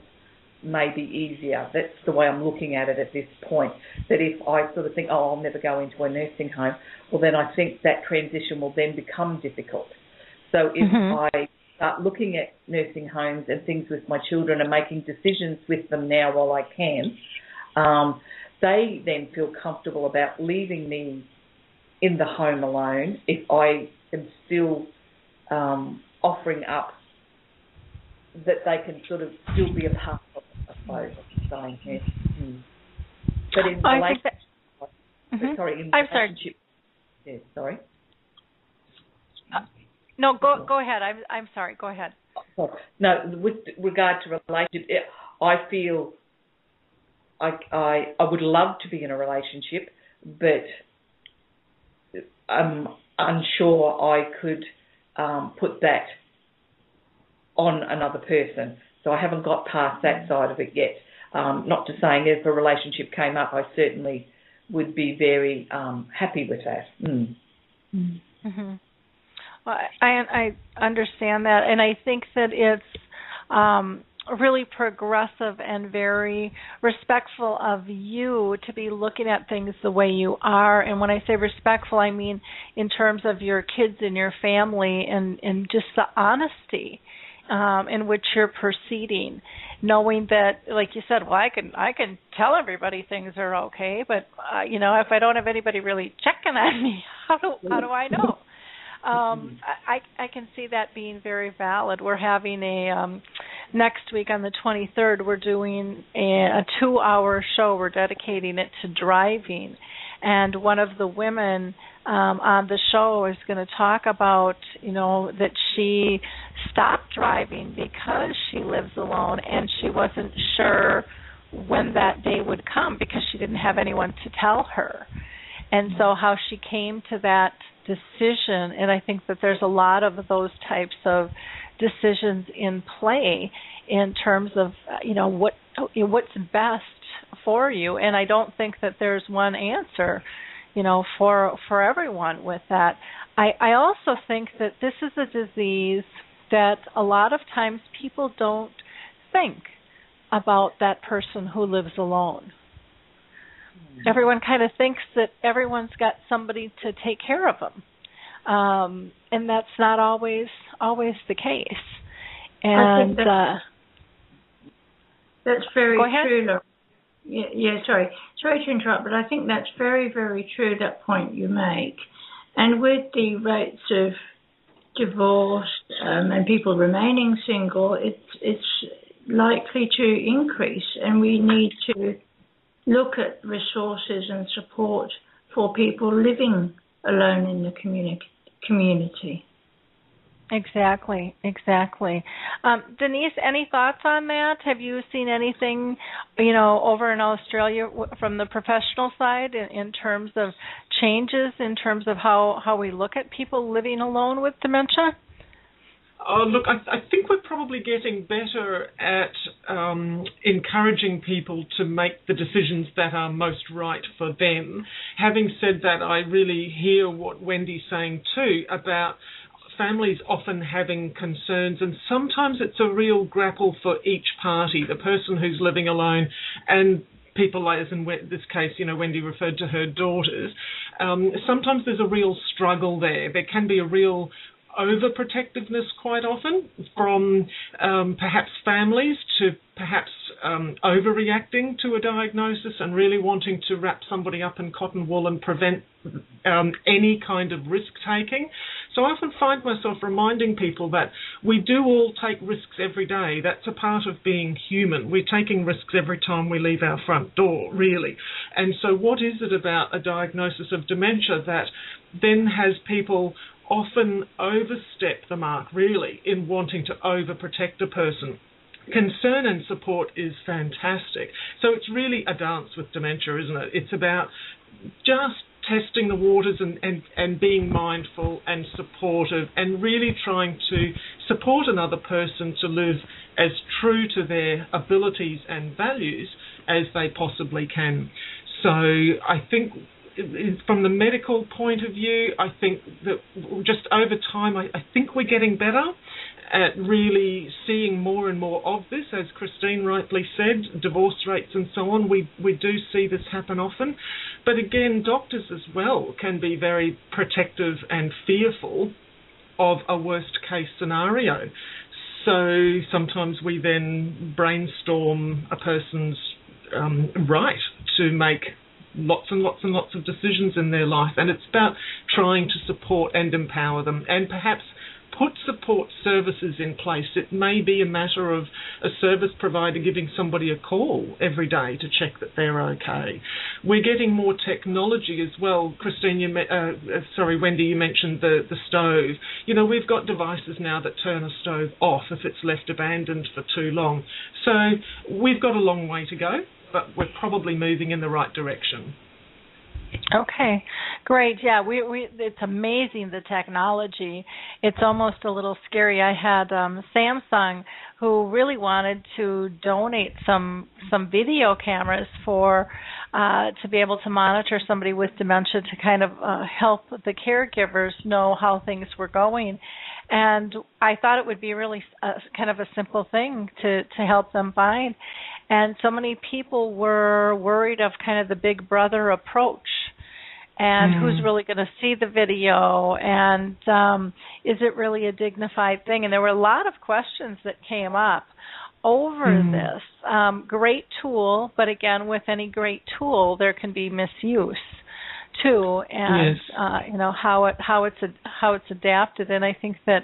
may be easier. That's the way I'm looking at it at this point. That if I sort of think, oh, I'll never go into a nursing home, well, then I think that transition will then become difficult. So if Mhm. I start looking at nursing homes and things with my children and making decisions with them now while I can, um, they then feel comfortable about leaving me in the home alone if I am still um, offering up that they can sort of still be a part of, I suppose, I'm saying here. Mm. But in I relation, think that. Mhm. sorry, in I'm sorry. relationship, yeah, sorry. No, go go ahead. I'm I'm sorry. Go ahead. Oh, No, with regard to relationship, I feel I, I I would love to be in a relationship, but I'm unsure I could um, put that on another person. So I haven't got past that side of it yet. Um, not to saying if a relationship came up, I certainly would be very um, happy with that. Mm. hmm Well, I I understand that, and I think that it's um, really progressive and very respectful of you to be looking at things the way you are. And when I say respectful, I mean in terms of your kids and your family, and and just the honesty um, in which you're proceeding, knowing that, like you said, well, I can I can tell everybody things are okay, but uh, you know, if I don't have anybody really checking on me, how do how do I know? Um, I I can see that being very valid. We're having a um, next week on the 23rd. We're doing a, a two-hour show. We're dedicating it to driving, and one of the women um, on the show is going to talk about you know that she stopped driving because she lives alone and she wasn't sure when that day would come because she didn't have anyone to tell her. And so how she came to that decision and I think that there's a lot of those types of decisions in play in terms of you know what what's best for you and I don't think that there's one answer you know for for everyone with that. I I also think that this is a disease that a lot of times people don't think about that person who lives alone. Everyone kind of thinks that everyone's got somebody to take care of them, um, and that's not always always the case. And that's, uh, that's very true. Laura. Yeah, yeah, sorry, sorry to interrupt, but I think that's very, very true. That point you make, and with the rates of divorce um, and people remaining single, it's it's likely to increase, and we need to look at resources and support for people living alone in the communi- community. exactly, exactly. Um, Denise, any thoughts on that? Have you seen anything, you know, over in Australia from the professional side in, in terms of changes in terms of how how we look at people living alone with dementia? Oh, look, I, I think we're probably getting better at um, encouraging people to make the decisions that are most right for them. Having said that, I really hear what Wendy's saying too about families often having concerns, and sometimes it's a real grapple for each party, the person who's living alone and people like, as in this case, you know, Wendy referred to her daughters. Um, sometimes there's a real struggle there. There can be a real overprotectiveness quite often from um, perhaps families to perhaps um, overreacting to a diagnosis and really wanting to wrap somebody up in cotton wool and prevent um, any kind of risk taking. So I often find myself reminding people that we do all take risks every day. That's a part of being human. We're taking risks every time we leave our front door, really. And so, what is it about a diagnosis of dementia that then has people often overstep the mark, really, in wanting to overprotect a person? concern and support is fantastic. So it's really a dance with dementia, isn't it? It's about just testing the waters and, and, and being mindful and supportive and really trying to support another person to live as true to their abilities and values as they possibly can. So I think from the medical point of view, I think that just over time, I, I think we're getting better at really seeing more and more of this, as Christine rightly said, divorce rates and so on. We we do see this happen often, but again, doctors as well can be very protective and fearful of a worst case scenario. So sometimes we then brainstorm a person's um, right to make lots and lots and lots of decisions in their life, and it's about trying to support and empower them, and perhaps put support services in place. It may be a matter of a service provider giving somebody a call every day to check that they're okay. We're getting more technology as well. Christine, you, uh, uh, sorry, Wendy, you mentioned the, the stove. You know, we've got devices now that turn a stove off if it's left abandoned for too long. So we've got a long way to go, but we're probably moving in the right direction. Okay, great. Yeah, we we it's amazing the technology. It's almost a little scary. I had um Samsung who really wanted to donate some some video cameras for uh to be able to monitor somebody with dementia to kind of uh, help the caregivers know how things were going. And I thought it would be really a, kind of a simple thing to to help them find. And so many people were worried of kind of the big brother approach and mm. who's really going to see the video and um, is it really a dignified thing and there were a lot of questions that came up over mm. this um, great tool but again with any great tool there can be misuse too and yes. uh, you know how it how it's a, how it's adapted and I think that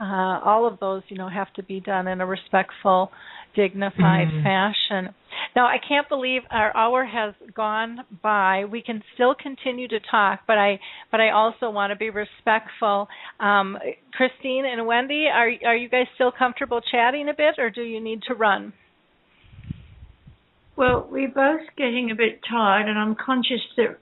uh, all of those you know have to be done in a respectful dignified mm. fashion now, I can't believe our hour has gone by. We can still continue to talk, but I but I also want to be respectful. Um, Christine and Wendy, are are you guys still comfortable chatting a bit, or do you need to run? Well, we're both getting a bit tired, and I'm conscious that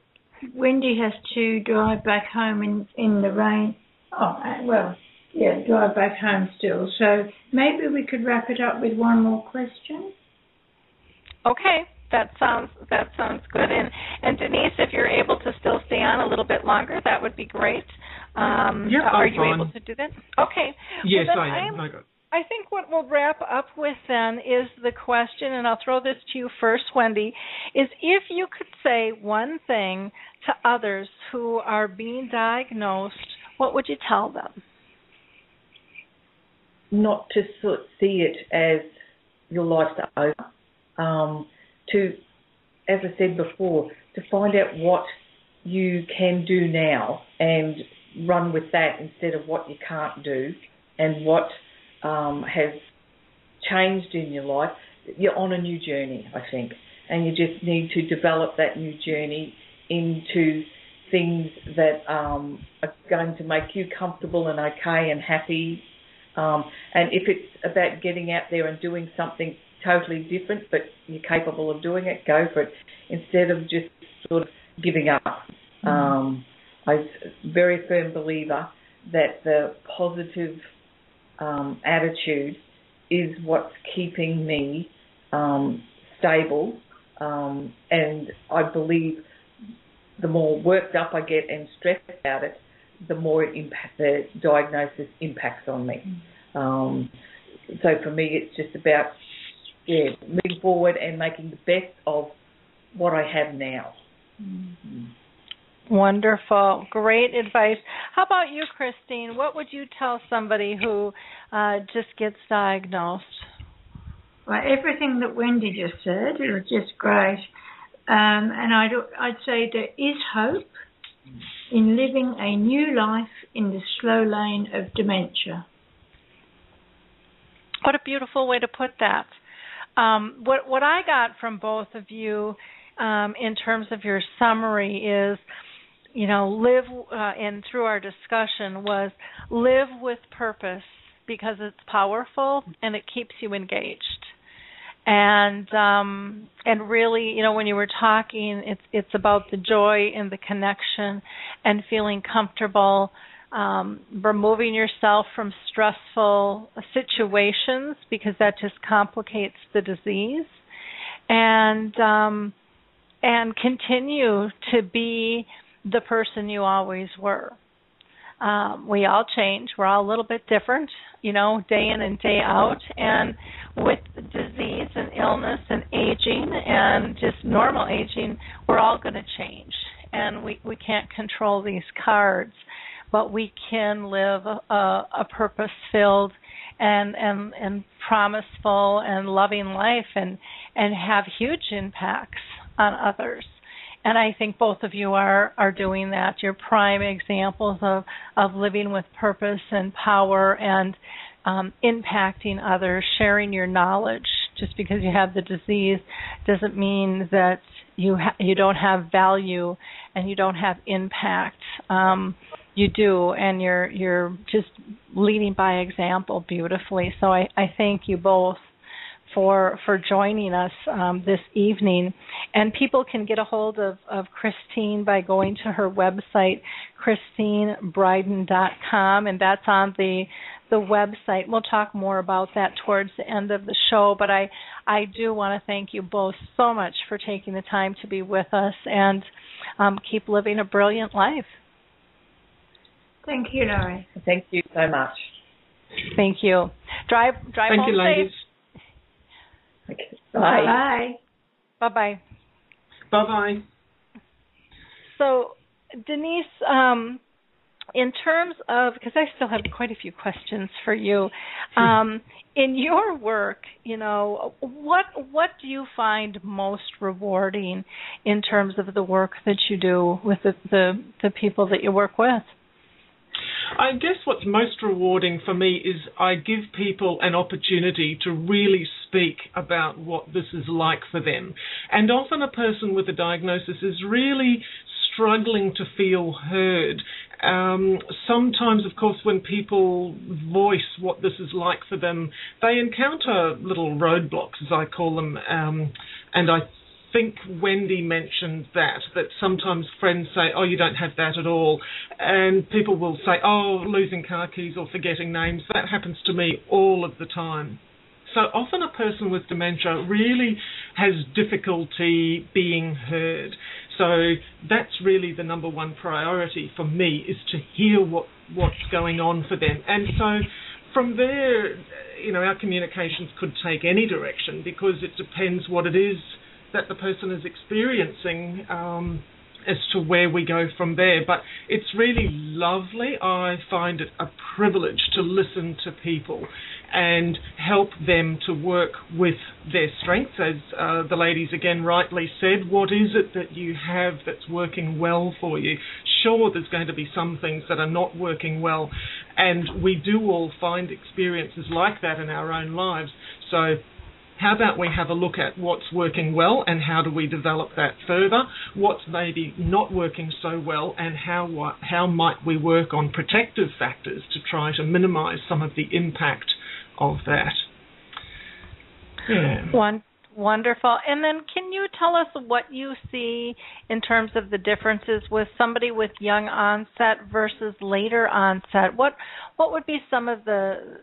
Wendy has to drive back home in in the rain. Oh, well, yeah, drive back home still. So maybe we could wrap it up with one more question. Okay, that sounds that sounds good. And and Denise, if you're able to still stay on a little bit longer, that would be great. Um, yeah, are I'm you fine. able to do that? Okay. Yes, well, I am. I, I think what we'll wrap up with then is the question, and I'll throw this to you first, Wendy, is if you could say one thing to others who are being diagnosed, what would you tell them? Not to sort see it as your life's over um, to, as I said before, to find out what you can do now and run with that instead of what you can't do and what um, has changed in your life. You're on a new journey, I think, and you just need to develop that new journey into things that um, are going to make you comfortable and okay and happy. Um, and if it's about getting out there and doing something totally different, but you're capable of doing it, go for it. Instead of just sort of giving up. Mm-hmm. Um, I'm a very firm believer that the positive um, attitude is what's keeping me um, stable. Um, and I believe the more worked up I get and stressed about it, the more it impact, the diagnosis impacts on me. Um, so for me, it's just about yeah, moving forward and making the best of what I have now. Mm. Wonderful. Great advice. How about you, Christine? What would you tell somebody who uh, just gets diagnosed? Well, everything that Wendy just said it was just great. Um, and I'd, I'd say there is hope in living a new life in the slow lane of dementia. What a beautiful way to put that. Um, what what I got from both of you um, in terms of your summary is, you know, live uh, and through our discussion was live with purpose because it's powerful and it keeps you engaged. And um, and really, you know, when you were talking, it's it's about the joy and the connection and feeling comfortable um, removing yourself from stressful situations because that just complicates the disease, and um, and continue to be the person you always were. Um, we all change. We're all a little bit different, you know, day in and day out. And with disease and illness and aging and just normal aging, we're all going to change. And we, we can't control these cards but we can live a, a purpose filled and and and promiseful and loving life and and have huge impacts on others and I think both of you are are doing that. You're prime examples of of living with purpose and power and um, impacting others, sharing your knowledge. Just because you have the disease doesn't mean that you ha- you don't have value and you don't have impact. Um, you do and you're you're just leading by example beautifully. So i i thank you both for for joining us um, this evening. And people can get a hold of of christine by going to her website christinebryden.com and that's on the the website. We'll talk more about that towards the end of the show but i i do want to thank you both so much for taking the time to be with us and um, keep living a brilliant life Thank you, Lori. Thank you so much. Thank you. Drive drive Thank home you, ladies. safe. Okay. Bye. Bye bye. Bye bye. So, Denise, um, in terms of because I still have quite a few questions for you. Um, in your work, you know, what what do you find most rewarding in terms of the work that you do with the the, the people that you work with? I guess what's most rewarding for me is I give people an opportunity to really speak about what this is like for them. And often a person with a diagnosis is really struggling to feel heard. Um, sometimes, of course, when people voice what this is like for them, they encounter little roadblocks, as I call them. Um, and I think Wendy mentioned that, that sometimes friends say, oh, you don't have that at all. And people will say, oh, losing car keys or forgetting names. That happens to me all of the time. So often a person with dementia really has difficulty being heard. So that's really the number one priority for me is to hear what, what's going on for them. And so from there, you know, our communications could take any direction because it depends what it is that the person is experiencing um, as to where we go from there. But it's really lovely. I find it a privilege to listen to people and help them to work with their strengths. As uh, the ladies again rightly said, what is it that you have that's working well for you? Sure, there's going to be some things that are not working well, and we do all find experiences like that in our own lives. So how about we have a look at what's working well and how do we develop that further? What's maybe not working so well and how how might we work on protective factors to try to minimise some of the impact of that? Yeah. One wonderful. And then can you tell us what you see in terms of the differences with somebody with young onset versus later onset? What what would be some of the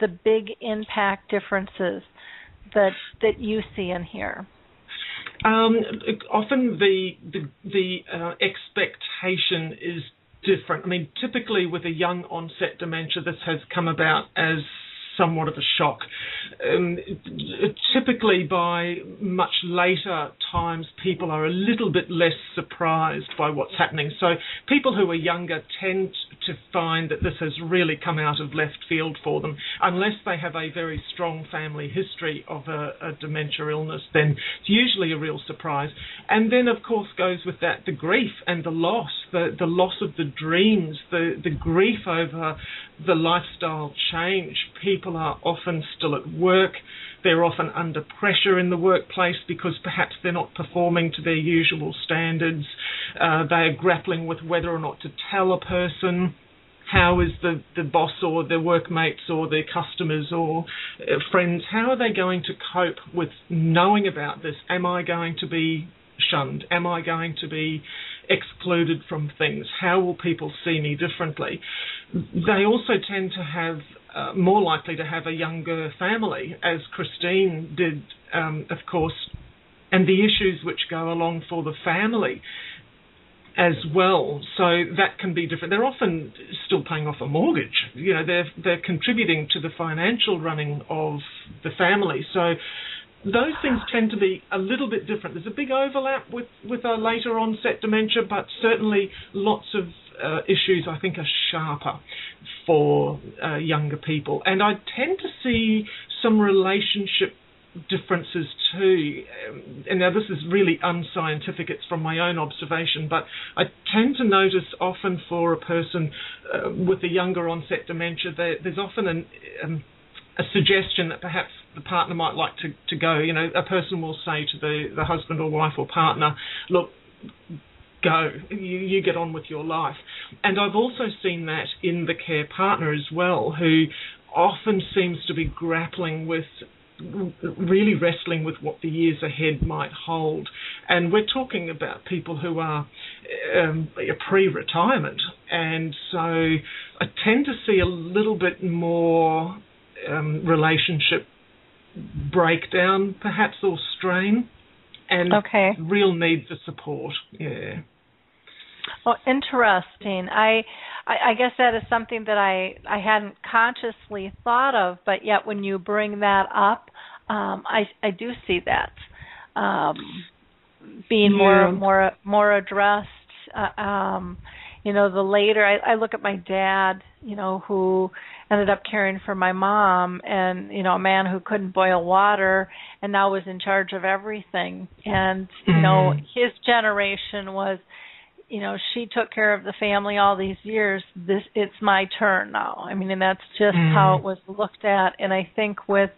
the big impact differences that that you see in here? Um, often the the, the uh, expectation is different. I mean, typically with a young onset dementia, this has come about as somewhat of a shock. Um, typically, by much later times, people are a little bit less surprised by what's happening. So, people who are younger tend to find that this has really come out of left field for them. Unless they have a very strong family history of a, a dementia illness, then it's usually a real surprise. And then, of course, goes with that the grief and the loss, the, the loss of the dreams, the, the grief over the lifestyle change. People are often still at work. They're often under pressure in the workplace because perhaps they're not performing to their usual standards. Uh, they are grappling with whether or not to tell a person how is the, the boss or their workmates or their customers or uh, friends, how are they going to cope with knowing about this? Am I going to be shunned? Am I going to be excluded from things? How will people see me differently? They also tend to have uh, more likely to have a younger family, as Christine did, um, of course, and the issues which go along for the family as well. So that can be different. They're often still paying off a mortgage. You know, they're they're contributing to the financial running of the family. So those things tend to be a little bit different. There's a big overlap with, with a later onset dementia, but certainly lots of uh, issues I think are sharper for uh, younger people. And I tend to see some relationship differences too. Um, and now this is really unscientific, it's from my own observation, but I tend to notice often for a person uh, with a younger onset dementia, there, there's often an, um, a suggestion that perhaps the partner might like to, to go. You know, a person will say to the, the husband or wife or partner, look, go, you, you get on with your life. And I've also seen that in the care partner as well, who often seems to be grappling with really wrestling with what the years ahead might hold. And we're talking about people who are um, pre-retirement, and so I tend to see a little bit more um, relationship breakdown, perhaps, or strain, and okay. real need for support. Yeah. Well, interesting. I, I, I guess that is something that I I hadn't consciously thought of, but yet when you bring that up, um, I I do see that um, being Yeah. more more more addressed. Uh, um, you know, the later I, I look at my dad, you know, who ended up caring for my mom, and you know, a man who couldn't boil water, and now was in charge of everything. And you know, Mhm. his generation was you know she took care of the family all these years this it's my turn now i mean and that's just how Mhm. it was looked at and i think with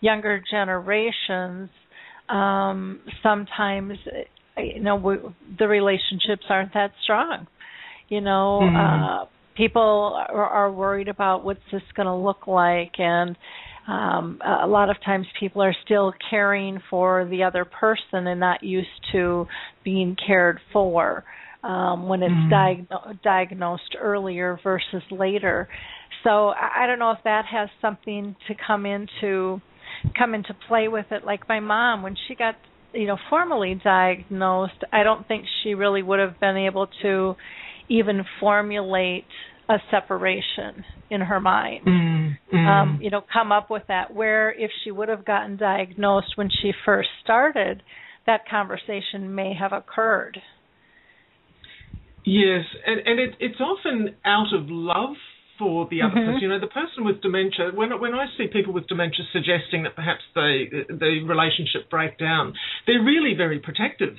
younger generations um sometimes you know we, the relationships aren't that strong you know Mhm. uh people are, are worried about what's this going to look like and um a lot of times people are still caring for the other person and not used to being cared for um when it's Mhm. diagno- diagnosed earlier versus later so I, I don't know if that has something to come into come into play with it like my mom when she got you know formally diagnosed i don't think she really would have been able to even formulate a separation in her mind Mm, mm. um you know come up with that where if she would have gotten diagnosed when she first started that conversation may have occurred Yes, and and it, it's often out of love for the other Mhm. person. You know, the person with dementia. When when I see people with dementia suggesting that perhaps the the relationship break down, they're really very protective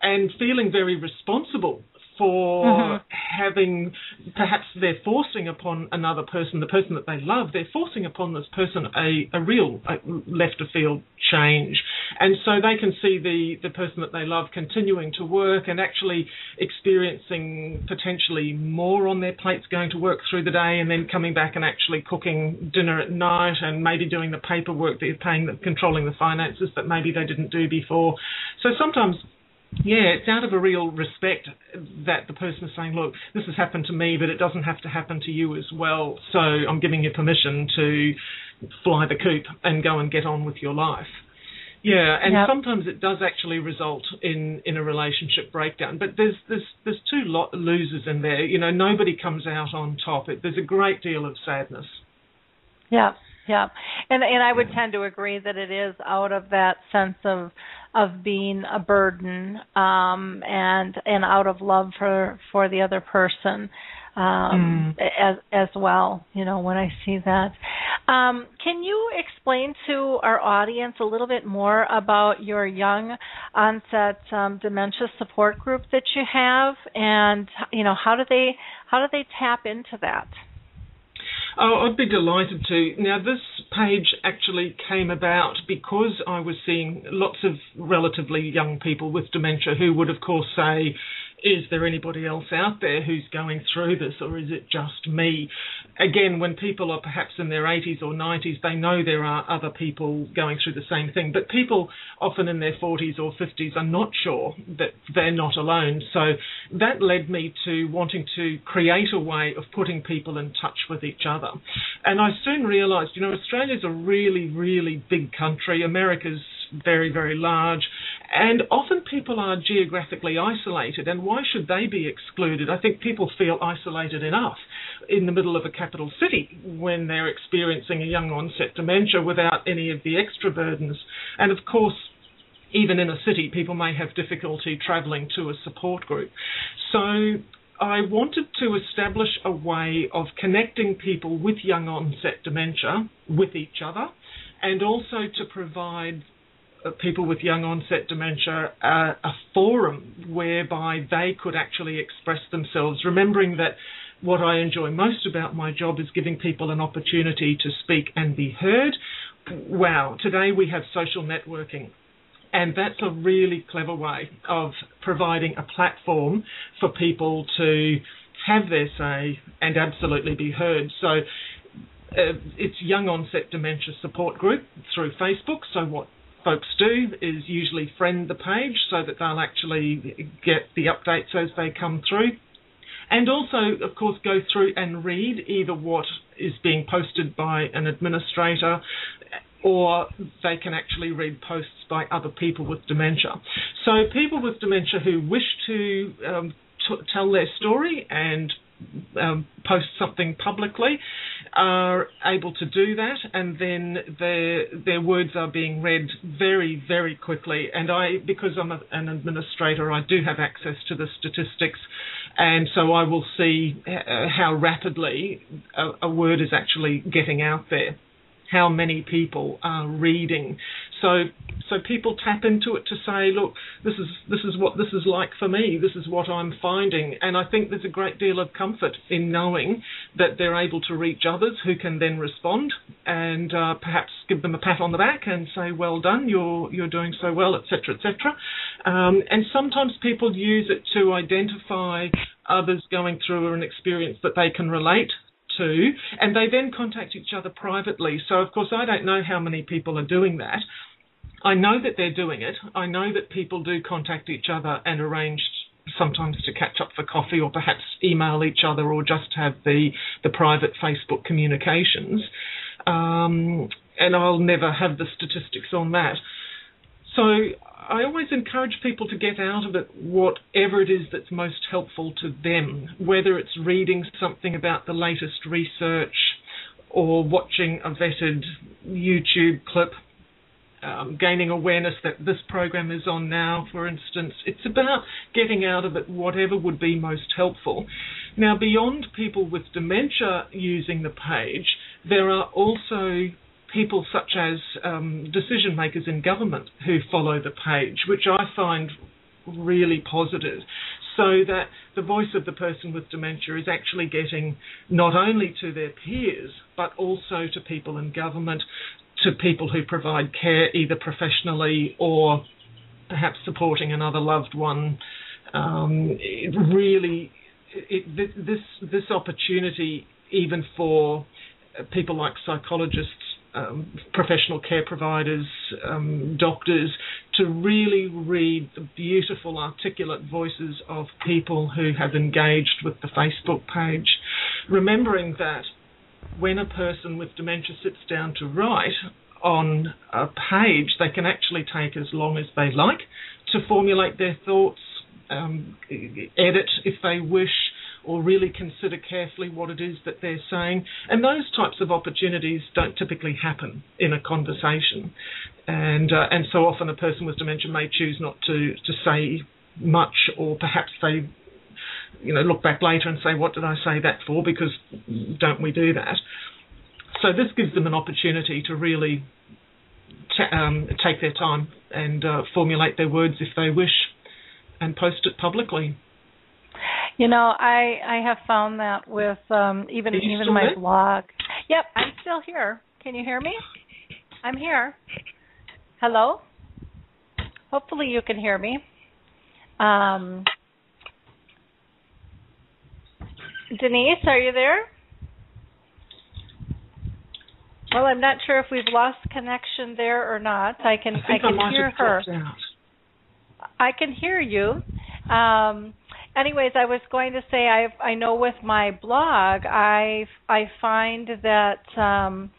and feeling very responsible for Mhm. having perhaps they're forcing upon another person, the person that they love, they're forcing upon this person a, a real a left of field change. And so they can see the, the person that they love continuing to work and actually experiencing potentially more on their plates going to work through the day and then coming back and actually cooking dinner at night and maybe doing the paperwork that you're paying, the, controlling the finances that maybe they didn't do before. So sometimes yeah, it's out of a real respect that the person is saying, look, this has happened to me, but it doesn't have to happen to you as well. So I'm giving you permission to fly the coop and go and get on with your life. Yeah, and Yep. sometimes it does actually result in in a relationship breakdown. But there's there's there's two lo- losers in there. You know, nobody comes out on top. It, there's a great deal of sadness. Yeah, yeah, and and I would tend to agree that it is out of that sense of of being a burden, um, and and out of love for for the other person, um, as as well. You know, when I see that, um, can you explain to our audience a little bit more about your young onset um, dementia support group that you have, and you know how do they how do they tap into that? Oh, I'd be delighted to. Now, this page actually came about because I was seeing lots of relatively young people with dementia who would, of course, say, is there anybody else out there who's going through this, or is it just me? Again, when people are perhaps in their 80s or 90s, they know there are other people going through the same thing. But people often in their 40s or 50s are not sure that they're not alone. So that led me to wanting to create a way of putting people in touch with each other. And I soon realised, you know, Australia's a really, really big country. America's very, very large. And often people are geographically isolated, and why should they be excluded? I think people feel isolated enough in the middle of a capital city when they're experiencing a young onset dementia without any of the extra burdens. And of course, even in a city, people may have difficulty travelling to a support group. So I wanted to establish a way of connecting people with young onset dementia with each other and also to provide people with young onset dementia uh, a forum whereby they could actually express themselves, remembering that what I enjoy most about my job is giving people an opportunity to speak and be heard. Wow, today we have social networking. And that's a really clever way of providing a platform for people to have their say and absolutely be heard. So uh, it's Young Onset Dementia Support Group through Facebook. So what folks do is usually friend the page so that they'll actually get the updates as they come through. And also, of course, go through and read either what is being posted by an administrator or they can actually read posts by other people with dementia. So, people with dementia who wish to um, t- tell their story and um, post something publicly are able to do that, and then their their words are being read very very quickly. And I, because I'm a, an administrator, I do have access to the statistics, and so I will see uh, how rapidly a, a word is actually getting out there how many people are reading. So so people tap into it to say, look, this is this is what this is like for me. This is what I'm finding, and I think there's a great deal of comfort in knowing that they're able to reach others who can then respond and uh, perhaps give them a pat on the back and say, well done, you're you're doing so well, etc., etc. Um, and sometimes people use it to identify others going through an experience that they can relate to, and they then contact each other privately. So, of course, I don't know how many people are doing that. I know that they're doing it. I know that people do contact each other and arrange sometimes to catch up for coffee or perhaps email each other or just have the, the private Facebook communications. Um, and I'll never have the statistics on that. So I always encourage people to get out of it whatever it is that's most helpful to them, whether it's reading something about the latest research or watching a vetted YouTube clip, um, gaining awareness that this program is on now, for instance. It's about getting out of it whatever would be most helpful. Now, beyond people with dementia using the page, there are also people such as um, decision makers in government who follow the page, which I find really positive. So that the voice of the person with dementia is actually getting not only to their peers, but also to people in government, to people who provide care either professionally or perhaps supporting another loved one. Um, it really, it, this this opportunity, even for people like psychologists um, professional care providers, um, doctors, to really read the beautiful, articulate voices of people who have engaged with the Facebook page, remembering that when a person with dementia sits down to write, on a page, they can actually take as long as they like to formulate their thoughts, um, edit if they wish, or really consider carefully what it is that they're saying. And those types of opportunities don't typically happen in a conversation. And uh, and so often a person with dementia may choose not to to say much, or perhaps they you know look back later and say, what did I say that for? Because don't we do that? So this gives them an opportunity to really t- um, take their time and uh, formulate their words if they wish, and post it publicly. You know, I I have found that with um even even my there? blog. Yep, I'm still here. Can you hear me? I'm here. Hello? Hopefully you can hear me. Um Denise, are you there? Well, I'm not sure if we've lost connection there or not. I can I think can hear her. I can hear you. Um, anyways, I was going to say I I know with my blog I I find that um,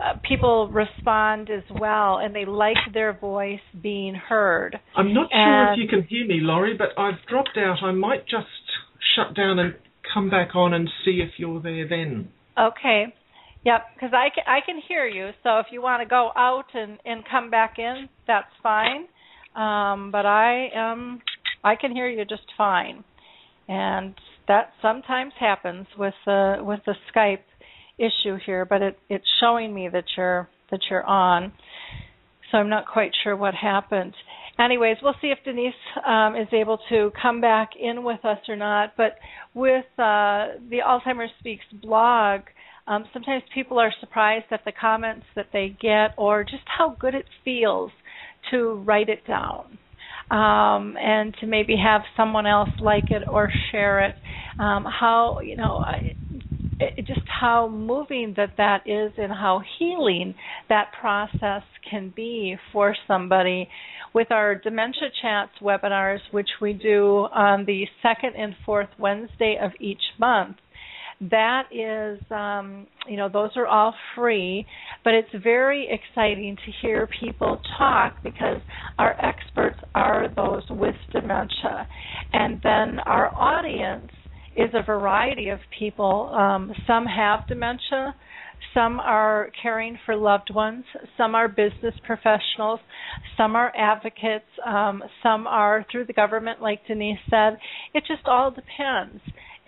uh, people respond as well and they like their voice being heard. I'm not sure if you can hear me, Lori, but I've dropped out. I might just shut down and come back on and see if you're there then. Okay. Yep, because I can I can hear you. So if you want to go out and and come back in, that's fine. Um, but I um I can hear you just fine, and that sometimes happens with the with the Skype issue here. But it it's showing me that you're that you're on. So I'm not quite sure what happened. Anyways, we'll see if Denise um, is able to come back in with us or not. But with uh, the Alzheimer's Speaks blog, um, sometimes people are surprised at the comments that they get or just how good it feels to write it down um, and to maybe have someone else like it or share it. Um, how you know. I, it, just how moving that that is and how healing that process can be for somebody with our dementia chats webinars which we do on the second and fourth wednesday of each month that is um, you know those are all free but it's very exciting to hear people talk because our experts are those with dementia. And then our audience is a variety of people. Um, some have dementia. Some are caring for loved ones. Some are business professionals. Some are advocates. Um, some are through the government like denise said. It just all depends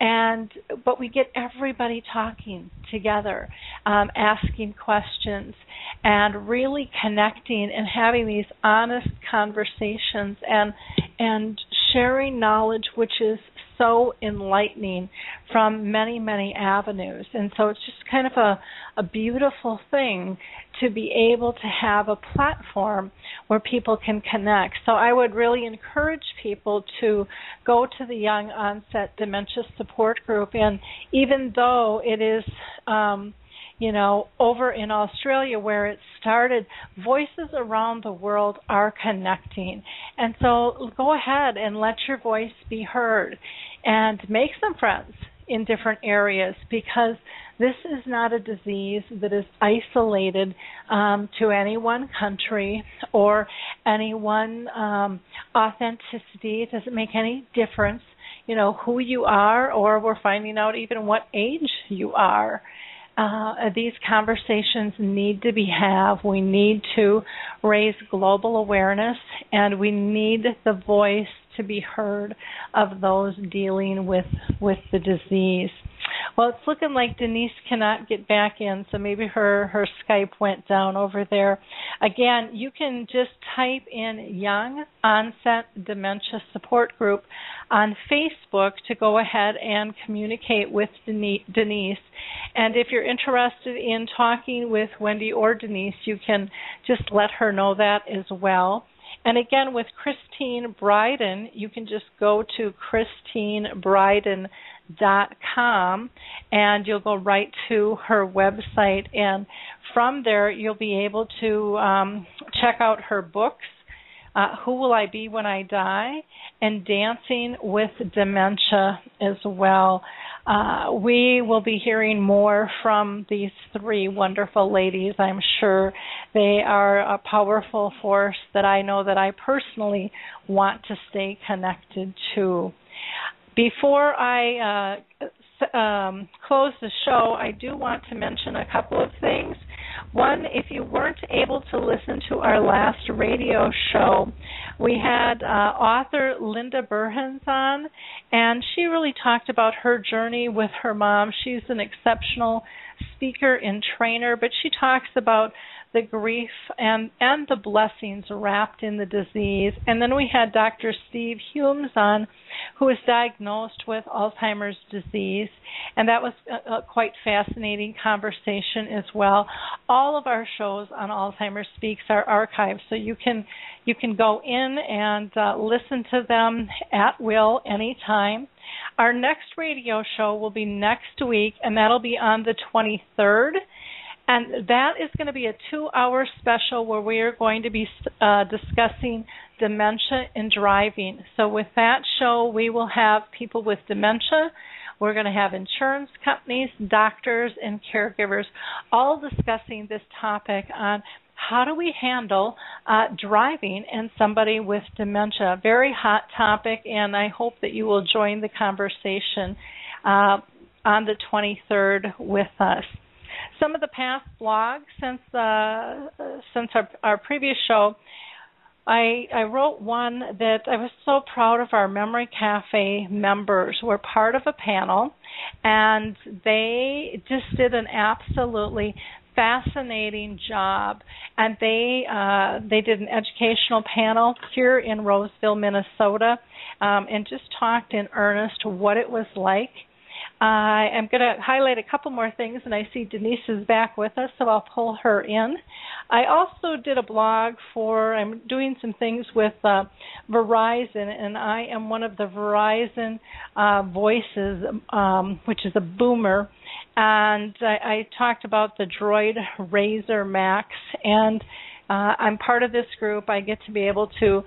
and but we get everybody talking together um, asking questions and really connecting and having these honest conversations and and sharing knowledge which is so enlightening from many many avenues and so it's just kind of a a beautiful thing to be able to have a platform where people can connect. So I would really encourage people to go to the Young Onset Dementia Support Group, and even though it is, um, you know, over in Australia where it started, voices around the world are connecting. And so go ahead and let your voice be heard and make some friends in different areas because this is not a disease that is isolated um, to any one country or any one um, authenticity. It doesn't make any difference, you know, who you are, or we're finding out even what age you are. Uh, these conversations need to be had. We need to raise global awareness, and we need the voice to be heard of those dealing with with the disease. Well, it's looking like Denise cannot get back in, so maybe her her Skype went down over there. Again, you can just type in Young Onset Dementia Support Group on Facebook to go ahead and communicate with Denise. And if you're interested in talking with Wendy or Denise, you can just let her know that as well. And again, with Christine Bryden, you can just go to christinebryden.com and you'll go right to her website. And from there, you'll be able to um, check out her books. Uh, Who Will I Be When I Die? and Dancing with Dementia as well. Uh, we will be hearing more from these three wonderful ladies. I'm sure they are a powerful force that I know that I personally want to stay connected to. Before I uh, um, close the show, I do want to mention a couple of things. One, if you weren't able to listen to our last radio show, we had uh, author Linda Burhans on, and she really talked about her journey with her mom. She's an exceptional speaker and trainer, but she talks about the grief and and the blessings wrapped in the disease. And then we had Dr. Steve Humes on, who was diagnosed with Alzheimer's disease, and that was a, a quite fascinating conversation as well. All of our shows on Alzheimer's Speaks are archived, so you can you can go in and uh, listen to them at will anytime. Our next radio show will be next week, and that'll be on the 23rd. And that is going to be a two hour special where we are going to be uh, discussing dementia and driving. So, with that show, we will have people with dementia. We're going to have insurance companies, doctors, and caregivers all discussing this topic on how do we handle uh, driving and somebody with dementia. Very hot topic, and I hope that you will join the conversation uh, on the 23rd with us some of the past blogs since uh, since our, our previous show. I I wrote one that I was so proud of our Memory Cafe members. We're part of a panel, and they just did an absolutely fascinating job. And they uh, they did an educational panel here in Roseville, Minnesota, um, and just talked in earnest what it was like I am going to highlight a couple more things, and I see Denise is back with us, so I'll pull her in. I also did a blog for, I'm doing some things with uh, Verizon, and I am one of the Verizon uh, voices, um, which is a boomer. And I, I talked about the Droid Razr Maxx, and uh, I'm part of this group. I get to be able to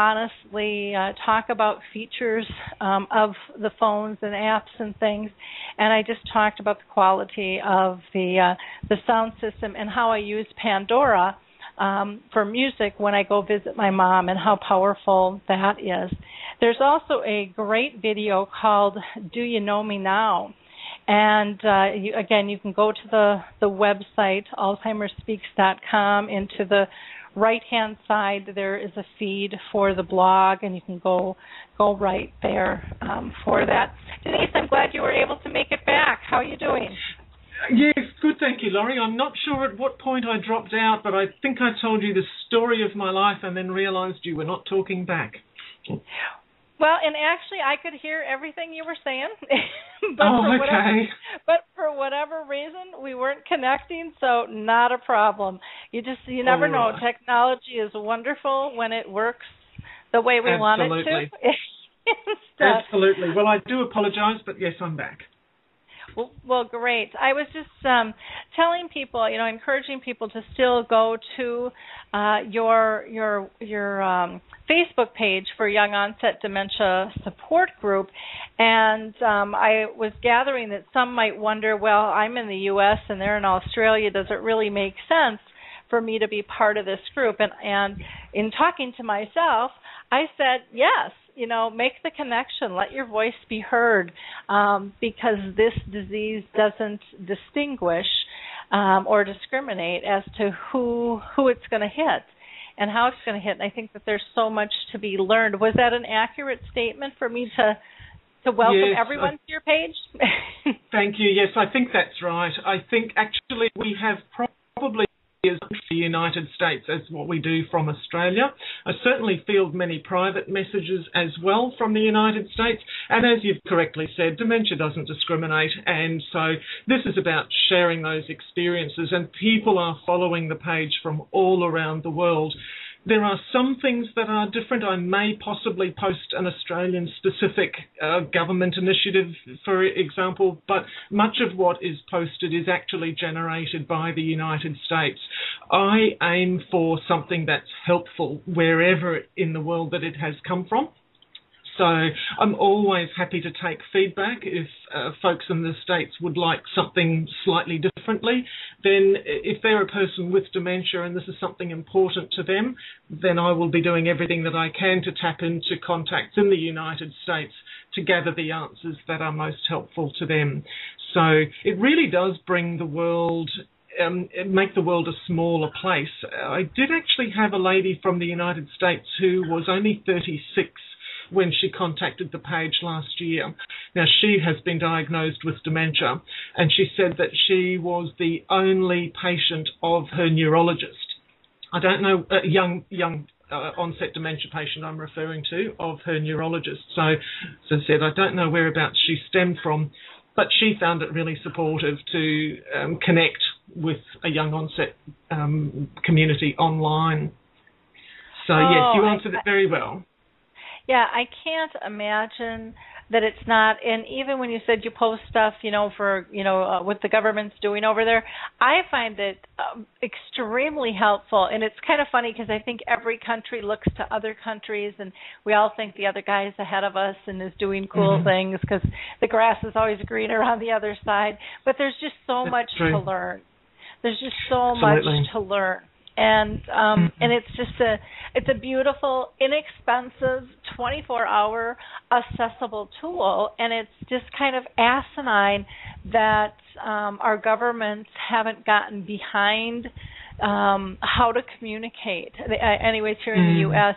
honestly uh, talk about features um, of the phones and apps and things, and I just talked about the quality of the uh, the sound system and how I use Pandora um, for music when I go visit my mom and how powerful that is. There's also a great video called "Do You Know Me Now." And uh, you, again, you can go to the the website alzheimersspeaks.com into the right hand side there is a feed for the blog and you can go go right there um, for that. Denise, I'm glad you were able to make it back. How are you doing? Yes, good, thank you, Lori. I'm not sure at what point I dropped out, but I think I told you the story of my life and then realized you were not talking back. Well, and actually, I could hear everything you were saying, but oh, for whatever, okay. but for whatever reason, we weren't connecting, so not a problem. You just you never oh, All know. Technology is wonderful when it works the way we Absolutely. want it to. Absolutely. Well, I do apologize, but yes, I'm back. Well, great. I was just um, telling people, you know, encouraging people to still go to uh, your your your um, Facebook page for Young Onset Dementia Support Group, and um, I was gathering that some might wonder, well, I'm in the U.S. and they're in Australia. Does it really make sense? for me to be part of this group and and in talking to myself i said yes you know, make the connection. Let your voice be heard, um, because this disease doesn't distinguish um, or discriminate as to who who it's going to hit and how it's going to hit. And I think that there's so much to be learned. Was that an accurate statement for me to to welcome yes, everyone I, to your page? thank you. Yes, I think that's right. I think actually we have probably as the United States as what we do from Australia. I certainly field many private messages as well from the United States. And as you've correctly said, dementia doesn't discriminate. And so this is about sharing those experiences. And people are following the page from all around the world. There are some things that are different. I may possibly post an Australian specific uh, government initiative, for example, but much of what is posted is actually generated by the United States. I aim for something that's helpful wherever in the world that it has come from. So I'm always happy to take feedback. If uh, folks in the States would like something slightly differently, then if they're a person with dementia and this is something important to them, then I will be doing everything that I can to tap into contacts in the United States to gather the answers that are most helpful to them. So it really does bring the world um, make the world a smaller place. I did actually have a lady from the United States who was only 36 when she contacted the page last year. Now, she has been diagnosed with dementia, and she said that she was the only patient of her neurologist. I don't know, a young, young uh, onset dementia patient I'm referring to of her neurologist. So, as I said, I don't know whereabouts she stemmed from, but she found it really supportive to um, connect with a young onset um, community online. So oh, yes, you answered I, it very well. Yeah, I can't imagine that it's not and even when you said you post stuff you know for you know uh, what the government's doing over there i find it um, extremely helpful and it's kind of funny because i think every country looks to other countries and we all think the other guy is ahead of us and is doing cool mm-hmm. things because the grass is always greener on the other side but there's just so That's much true. to learn there's just so Absolutely. much to learn and um mm-hmm. and it's just a it's a beautiful inexpensive 24 hour accessible tool and it's just kind of asinine that um our governments haven't gotten behind um how to communicate uh, anyways here in the US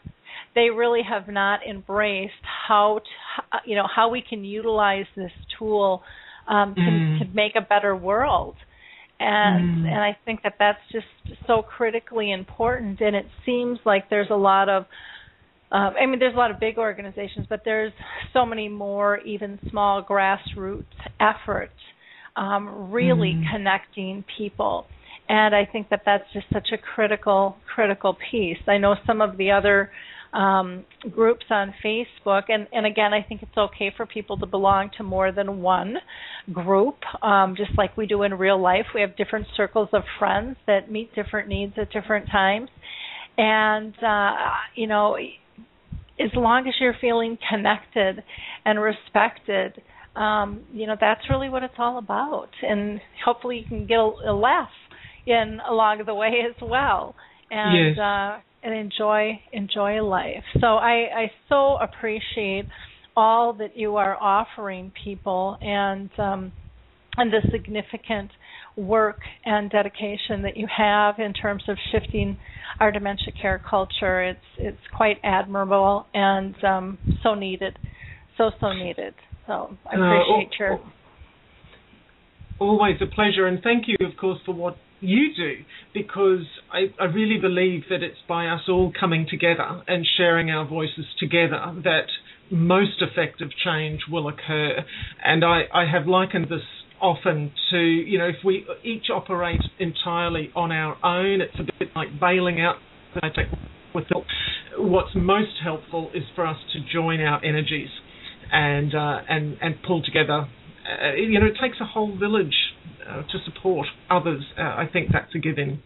they really have not embraced how to, you know how we can utilize this tool um, to, mm. to make a better world and mm. and I think that that's just so critically important. And it seems like there's a lot of uh, I mean, there's a lot of big organizations, but there's so many more, even small grassroots efforts, um, really mm. connecting people. And I think that that's just such a critical, critical piece. I know some of the other um, groups on Facebook. And, and again, I think it's okay for people to belong to more than one group, um, just like we do in real life. We have different circles of friends that meet different needs at different times. And, uh, you know, as long as you're feeling connected and respected, um, you know, that's really what it's all about. And hopefully you can get a, a laugh in along the way as well. And yes. uh and enjoy enjoy life. So I, I so appreciate all that you are offering people and um, and the significant work and dedication that you have in terms of shifting our dementia care culture. It's it's quite admirable and um, so needed, so so needed. So I appreciate uh, your. Always a pleasure, and thank you, of course, for what you do because I, I, really believe that it's by us all coming together and sharing our voices together that most effective change will occur. And I, I have likened this often to, you know, if we each operate entirely on our own, it's a bit like bailing out. What's most helpful is for us to join our energies and uh, and and pull together. Uh, you know, it takes a whole village uh, to support others, uh, I think that's a given.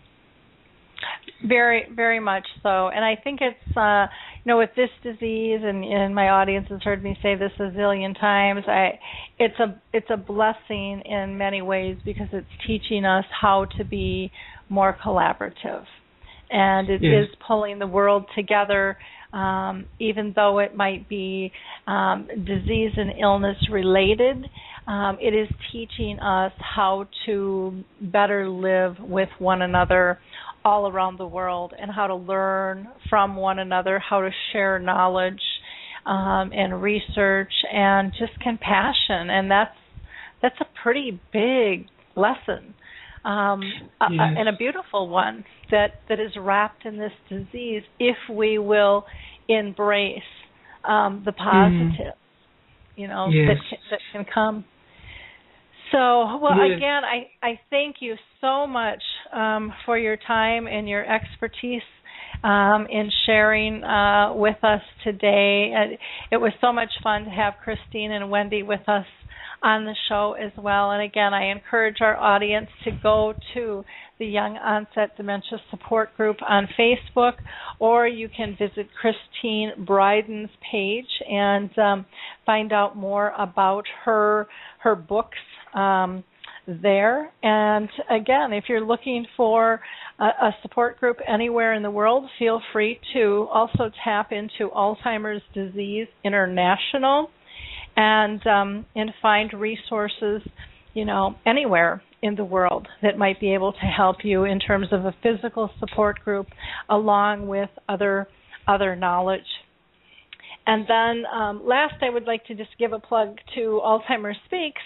Very, very much so, and I think it's uh, you know with this disease, and, and my audience has heard me say this a zillion times. I, it's a it's a blessing in many ways because it's teaching us how to be more collaborative, and it yes. is pulling the world together um, even though it might be um, disease and illness related. Um, it is teaching us how to better live with one another all around the world and how to learn from one another, how to share knowledge um, and research and just compassion. And that's that's a pretty big lesson um, yes. a, and a beautiful one that that is wrapped in this disease if we will embrace um, the positive, mm. you know, yes. that that can come. So, well, yes. again, I I thank you so much um, for your time and your expertise um, in sharing uh, with us today. And it was so much fun to have Christine and Wendy with us on the show as well. And again, I encourage our audience to go to the Young Onset Dementia Support Group on Facebook, or you can visit Christine Bryden's page and um, find out more about her her books. Um, there. And again, if you're looking for a, a, support group anywhere in the world, feel free to also tap into Alzheimer's Disease International and um, and find resources, you know, anywhere in the world that might be able to help you in terms of a physical support group, along with other other knowledge. And then um, last, I would like to just give a plug to Alzheimer's Speaks,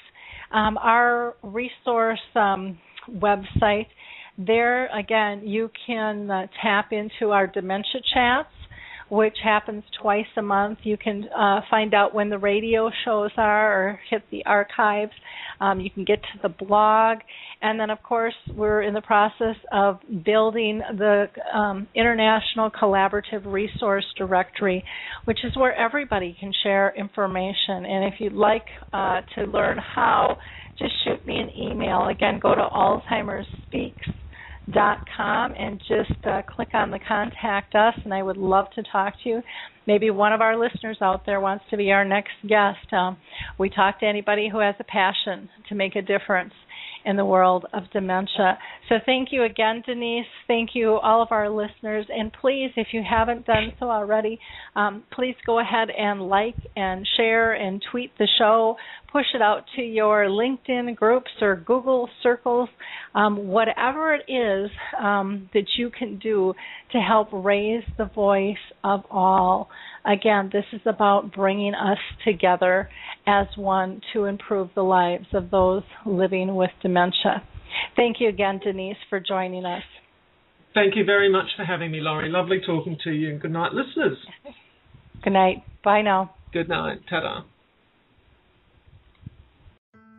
um, our resource um, website. There, again, you can uh, tap into our dementia chats which happens twice a month. You can uh, find out when the radio shows are or hit the archives. Um, you can get to the blog. And then, of course, we're in the process of building the um, International Collaborative Resource Directory, which is where everybody can share information. And if you'd like uh, to learn how, just shoot me an email. Again, go to Alzheimer's Speaks dot com and just uh, click on the contact us and I would love to talk to you. Maybe one of our listeners out there wants to be our next guest. Um, we talk to anybody who has a passion to make a difference in the world of dementia. So thank you again, Denise. Thank you, all of our listeners. And please, if you haven't done so already, um, please go ahead and like and share and tweet the show. Push it out to your LinkedIn groups or Google circles, um, whatever it is um, that you can do to help raise the voice of all. Again, this is about bringing us together as one to improve the lives of those living with dementia. Thank you again, Denise, for joining us. Thank you very much for having me, Lori. Lovely talking to you, and good night, listeners. good night. Bye now. Good night. Ta-da.